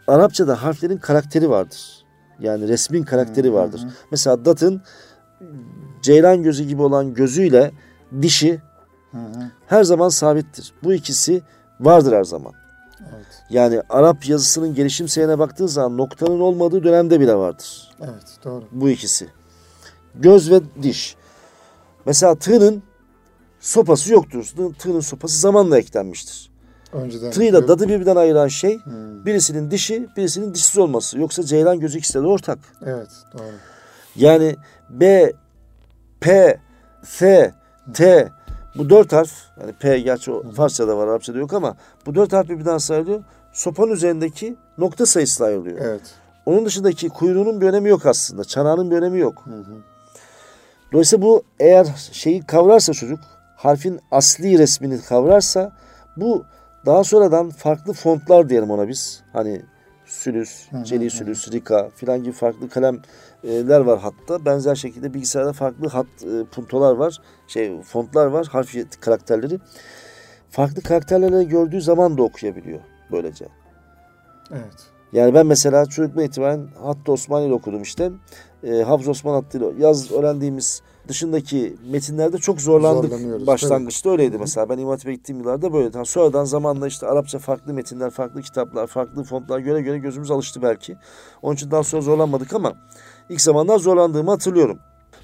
Arapçada harflerin karakteri vardır. Yani resmin karakteri vardır. Mesela datın ceylan gözü gibi olan gözüyle dişi Hı hı. her zaman sabittir. Bu ikisi vardır her zaman. Evet. Yani Arap yazısının gelişim seyine baktığın zaman noktanın olmadığı dönemde bile vardır. Evet. Doğru. Bu ikisi. Göz ve diş. Mesela tığın sopası yoktur. Tığ- Tığın sopası zamanla eklenmiştir. Önceden. Tığ ile yok. dadı birbirinden ayıran şey Hı. birisinin dişi, birisinin dişsiz olması. Yoksa ceylan gözü ikisi de ortak. Evet. Doğru. Yani B, P, F, T bu dört harf yani P gerçi o Farsçada var Arapçada yok ama bu dört harf birbirinden sayılıyor. Sopanın üzerindeki nokta sayısı ayrılıyor. Evet. Onun dışındaki kuyruğunun bir önemi yok aslında. Çanağının bir önemi yok. Hı hı. Dolayısıyla bu eğer şeyi kavrarsa çocuk harfin asli resmini kavrarsa bu daha sonradan farklı fontlar diyelim ona biz. Hani sülüs, celi sülüs, rika filan gibi farklı kalemler var hatta. Benzer şekilde bilgisayarda farklı hat e, puntolar var. Şey fontlar var, harf karakterleri. Farklı karakterlerle gördüğü zaman da okuyabiliyor böylece. Evet. Yani ben mesela çocukluğumdan itibaren Hattı Osmanlı ile okudum işte. E, Hafız Osman hattıyla yaz öğrendiğimiz dışındaki metinlerde çok zorlandık. Başlangıçta öyleydi mesela. Ben İmam Hatip'e gittiğim yıllarda böyleydi. Ha, sonradan zamanla işte Arapça farklı metinler, farklı kitaplar, farklı fontlar göre göre gözümüz alıştı belki. Onun için daha sonra zorlanmadık ama ilk zamanlar zorlandığımı hatırlıyorum.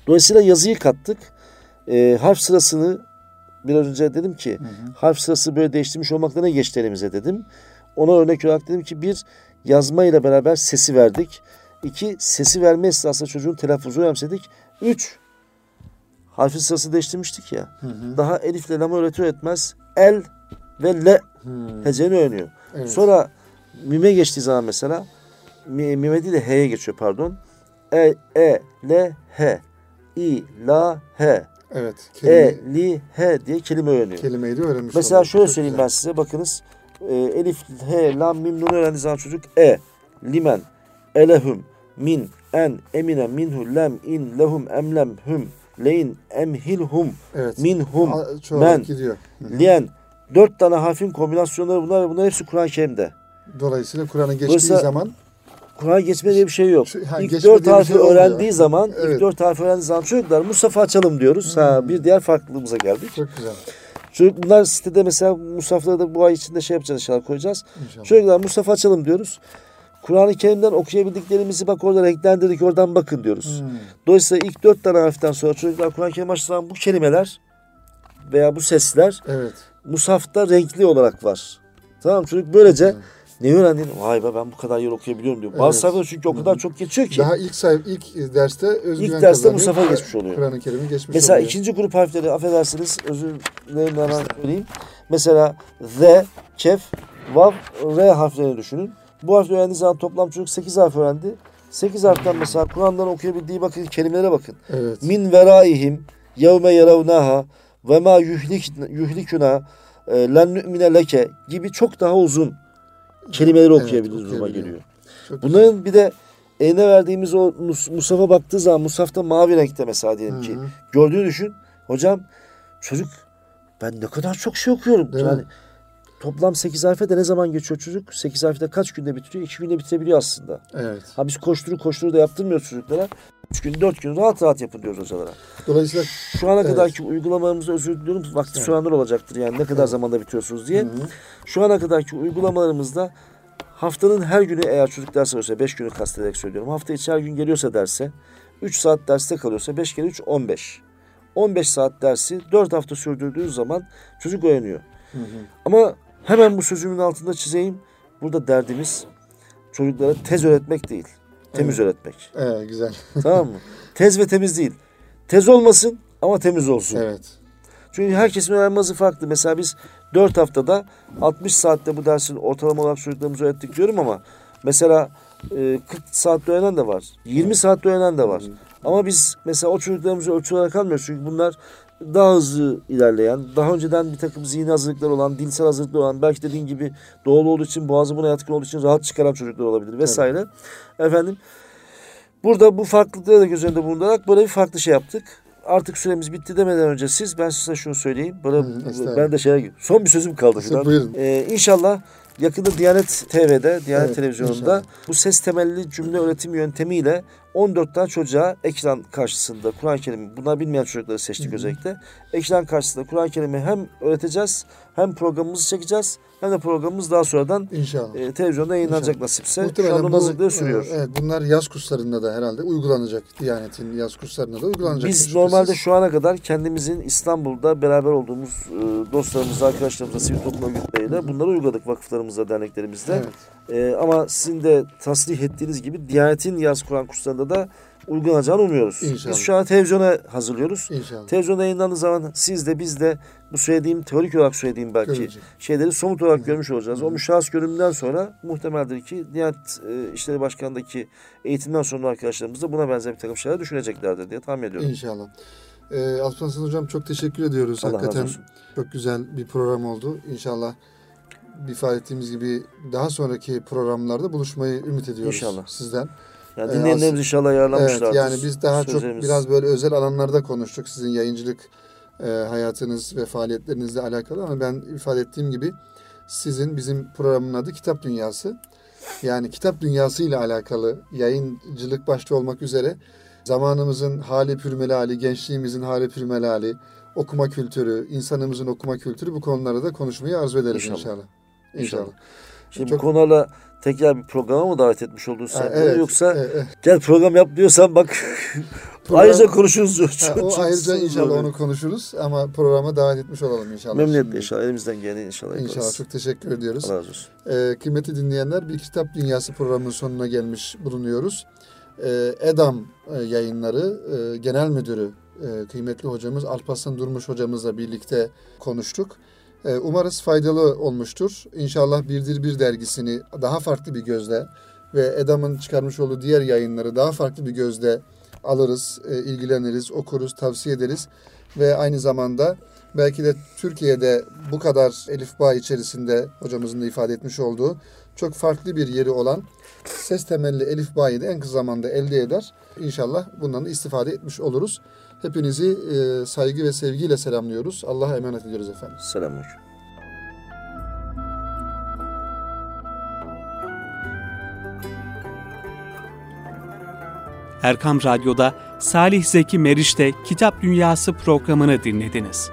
Dolayısıyla yazıyı kattık. E, harf sırasını biraz önce dedim ki harf sırası böyle değiştirmiş olmakla ne geçti elimize dedim. Ona örnek olarak dedim ki bir yazma ile beraber sesi verdik. İki sesi verme esnasında çocuğun telaffuzu önemsedik. Üç harfi sırası değiştirmiştik ya. Daha elifle lamı öğretiyor etmez el ve le heceni öğreniyor. Evet. Sonra mime geçtiği zaman mesela mi- mime değil de h'ye geçiyor pardon. E, e, l, h. i, la, h. Evet. Kelime, E, li, h diye kelime öğreniyor. kelimeyi de öğrenmiş Mesela olduk. şöyle söyleyeyim ben size bakınız. E, elif, he, lam, mim, nun öğrendiği zaman çocuk e, limen, elehum, min, en, emine, minhu, lem, in, lehum, emlem, hum, leyin, emhilhum, Evet. minhum, A- men, gidiyor. Liyen. Dört tane harfin kombinasyonları bunlar ve bunlar hepsi Kur'an-ı Kerim'de. Dolayısıyla Kur'an'ın geçtiği Dolayısıyla- zaman Kur'an geçme diye bir şey yok. Şu- ha, ilk dört bir harfi şey öğrendiği zaman, ilk Evet. dört harfi öğrendiği zaman çocuklar Mustafa açalım diyoruz. Ha, bir diğer farklılığımıza geldik. çok güzel. Çocuk bunlar sitede mesela Musaf'ları da bu ay içinde şey yapacağız inşallah koyacağız. İnşallah. Çocuklar Mustafa açalım diyoruz. Kur'an-ı Kerim'den okuyabildiklerimizi bak orada renklendirdik oradan bakın diyoruz. Hmm. Dolayısıyla ilk dört tane harften sonra çocuklar Kur'an-ı Kerim açtığı zaman bu kelimeler veya bu sesler Evet. Musaf'ta renkli olarak var. Tamam çocuk böylece Evet. ne öğrendin? Vay be ben bu kadar yer okuyabiliyorum diyor. Bazı Evet. sayfalar çünkü o kadar çok geçiyor ki. Daha ilk sayf ilk derste özgüven İlk derste. Mustafa geçmiş oluyor. Kur'an-ı Kerim'i geçmiş Mesela oluyor. ikinci grup harfleri affedersiniz özür dilerim hemen söyleyeyim. Mesela Z, Kef, Vav, R harflerini düşünün. Bu harfleri öğrendiği zaman toplam çocuk 8 harf öğrendi. 8 harften mesela Kur'an'dan okuyabildiği bakın kelimelere bakın. Evet. Min veraihim yevme yeravnaha ve ma yuhlik, yuhlikuna e, len nü'mine leke gibi çok daha uzun kelimeleri Evet, duruma okuyabiliyor. geliyor. Çok güzel. Bunların bir de eline verdiğimiz o mus, Musaf'a baktığı zaman Musaf'ta mavi renkte mesela diyelim ki. Gördüğünü düşün. Hocam çocuk ben ne kadar çok şey okuyorum. Değil yani mi? Toplam 8 harfe de ne zaman geçiyor çocuk? 8 harfte kaç günde bitiriyor? 2 günde bitirebiliyor aslında. Evet. Ha biz koşturu koşturu da yaptırmıyoruz çocuklara. 3 gün 4 gün rahat rahat yapın diyoruz hocalara. Dolayısıyla Şu ana Evet. kadarki uygulamalarımızda özür diliyorum. Vakti Evet. soranlar olacaktır yani ne kadar zamanda bitiriyorsunuz diye. Hı hı. Şu ana kadarki uygulamalarımızda haftanın her günü eğer çocuk ders alıyorsa 5 günü kastederek söylüyorum. Hafta içi her gün geliyorsa derse 3 saat derste kalıyorsa 5 kere 3 15. 15 saat dersi 4 hafta sürdürdüğü zaman çocuk öğreniyor. Hı hı. Ama hemen bu sözümün altında çizeyim. Burada derdimiz çocuklara tez öğretmek değil. Temiz öğretmek. Evet, güzel. [LAUGHS] tamam mı? Tez ve temiz değil. Tez olmasın ama temiz olsun. Evet. Çünkü herkesin öğrenme hızı farklı. Mesela biz 4 haftada 60 saatte bu dersin ortalama olarak çocuklarımıza öğrettik diyorum ama mesela e, 40 saatte öğrenen de var. 20 saatte öğrenen de var. Ama biz mesela o çocuklarımızı ölçü olarak almıyoruz. Çünkü bunlar daha hızlı ilerleyen, daha önceden bir takım zihni hazırlıklar olan, dilsel hazırlıklar olan, belki dediğin gibi doğal olduğu için, boğazı buna yatkın olduğu için rahat çıkaran çocuklar olabilir vesaire. Efendim, burada bu farklılıkları da göz önünde bulundurarak böyle bir farklı şey yaptık. Artık süremiz bitti demeden önce siz, ben size şunu söyleyeyim. Bana, Hı, ben de şeye, son bir sözüm kaldı. Ee, inşallah yakında Diyanet TV'de, Diyanet Evet, Televizyonu'nda inşallah. bu ses temelli cümle öğretim yöntemiyle 14 tane çocuğa ekran karşısında Kur'an-ı Kerim'i, bunlar bilmeyen çocukları seçtik özellikle. Ekran karşısında Kur'an-ı Kerim'i hem öğreteceğiz, hem programımızı çekeceğiz, hem de programımız daha sonradan İnşallah. e, televizyonda yayınlanacak İnşallah. nasipse. Şu Muhtemelen onun bu, hazırlıkları sürüyor. e, Evet, bunlar yaz kurslarında da herhalde uygulanacak. Diyanet'in yaz kurslarında da uygulanacak. Biz normalde şu ana kadar kendimizin İstanbul'da beraber olduğumuz e, dostlarımızla, arkadaşlarımızla, sivil toplum örgütleriyle bunları uyguladık vakıflarımızda, derneklerimizde. Evet. E, ama sizin de tasrih ettiğiniz gibi Diyanet'in yaz Kur'an kurslarında da uygulanacağını umuyoruz. İnşallah. Biz şu an televizyona hazırlıyoruz. İnşallah. Televizyonda yayınlandığı zaman siz de biz de bu söylediğim, teorik olarak söylediğim belki Görecek. şeyleri somut olarak görmüş olacağız. O müşahhas görünümden sonra muhtemeldir ki Diyanet e, İşleri Başkanı'ndaki eğitimden sonra arkadaşlarımız da buna benzer bir takım şeyler düşüneceklerdir diye tahmin ediyorum. İnşallah. Ee, Alparslan Hocam çok teşekkür ediyoruz. Allah razı Hakikaten olsun. çok güzel bir program oldu. İnşallah ifade ettiğimiz gibi daha sonraki programlarda buluşmayı ümit ediyoruz İnşallah. sizden. Yani Ee, dinleyenlerimiz inşallah yararlanmışlardır. Evet yani biz daha Sözlerimiz- çok biraz böyle özel alanlarda konuştuk. Sizin yayıncılık e, hayatınız ve faaliyetlerinizle alakalı ama ben ifade ettiğim gibi sizin bizim programın adı Kitap Dünyası. Yani kitap dünyası ile alakalı yayıncılık başta olmak üzere zamanımızın hali pürmelali, gençliğimizin hali pürmelali, okuma kültürü, insanımızın okuma kültürü bu konularda da konuşmayı arzu ederiz İnşallah. inşallah. İnşallah. İnşallah. Şimdi Çok- bu konularla tekrar bir programa mı davet etmiş oldun sen? Ha, evet, Yoksa evet, gel program yap diyorsan bak [LAUGHS] Program- ayrıca konuşuruz. Ha, o ayrıca inşallah onu konuşuruz ama programa davet etmiş olalım inşallah. Memnuniyetle inşallah. Elimizden geleni inşallah yaparız. İnşallah çok teşekkür ediyoruz. Allah razı olsun. Ee, kıymetli dinleyenler bir Kitap Dünyası programının sonuna gelmiş bulunuyoruz. Ee, Edam e, yayınları e, genel müdürü e, kıymetli hocamız Alparslan Durmuş hocamızla birlikte konuştuk. Ee, umarız faydalı olmuştur. İnşallah Birdir Bir dergisini daha farklı bir gözle ve Edam'ın çıkarmış olduğu diğer yayınları daha farklı bir gözle alırız, e, ilgileniriz, okuruz, tavsiye ederiz. Ve aynı zamanda belki de Türkiye'de bu kadar elifba içerisinde hocamızın da ifade etmiş olduğu çok farklı bir yeri olan ses temelli elifbayı da en kısa zamanda elde eder. İnşallah bundan da istifade etmiş oluruz. Hepinizi e, saygı ve sevgiyle selamlıyoruz. Allah'a emanet ediyoruz efendim. Selamünaleyküm. Erkam Radyo'da Salih Zeki Meriç'te Kitap Dünyası programını dinlediniz.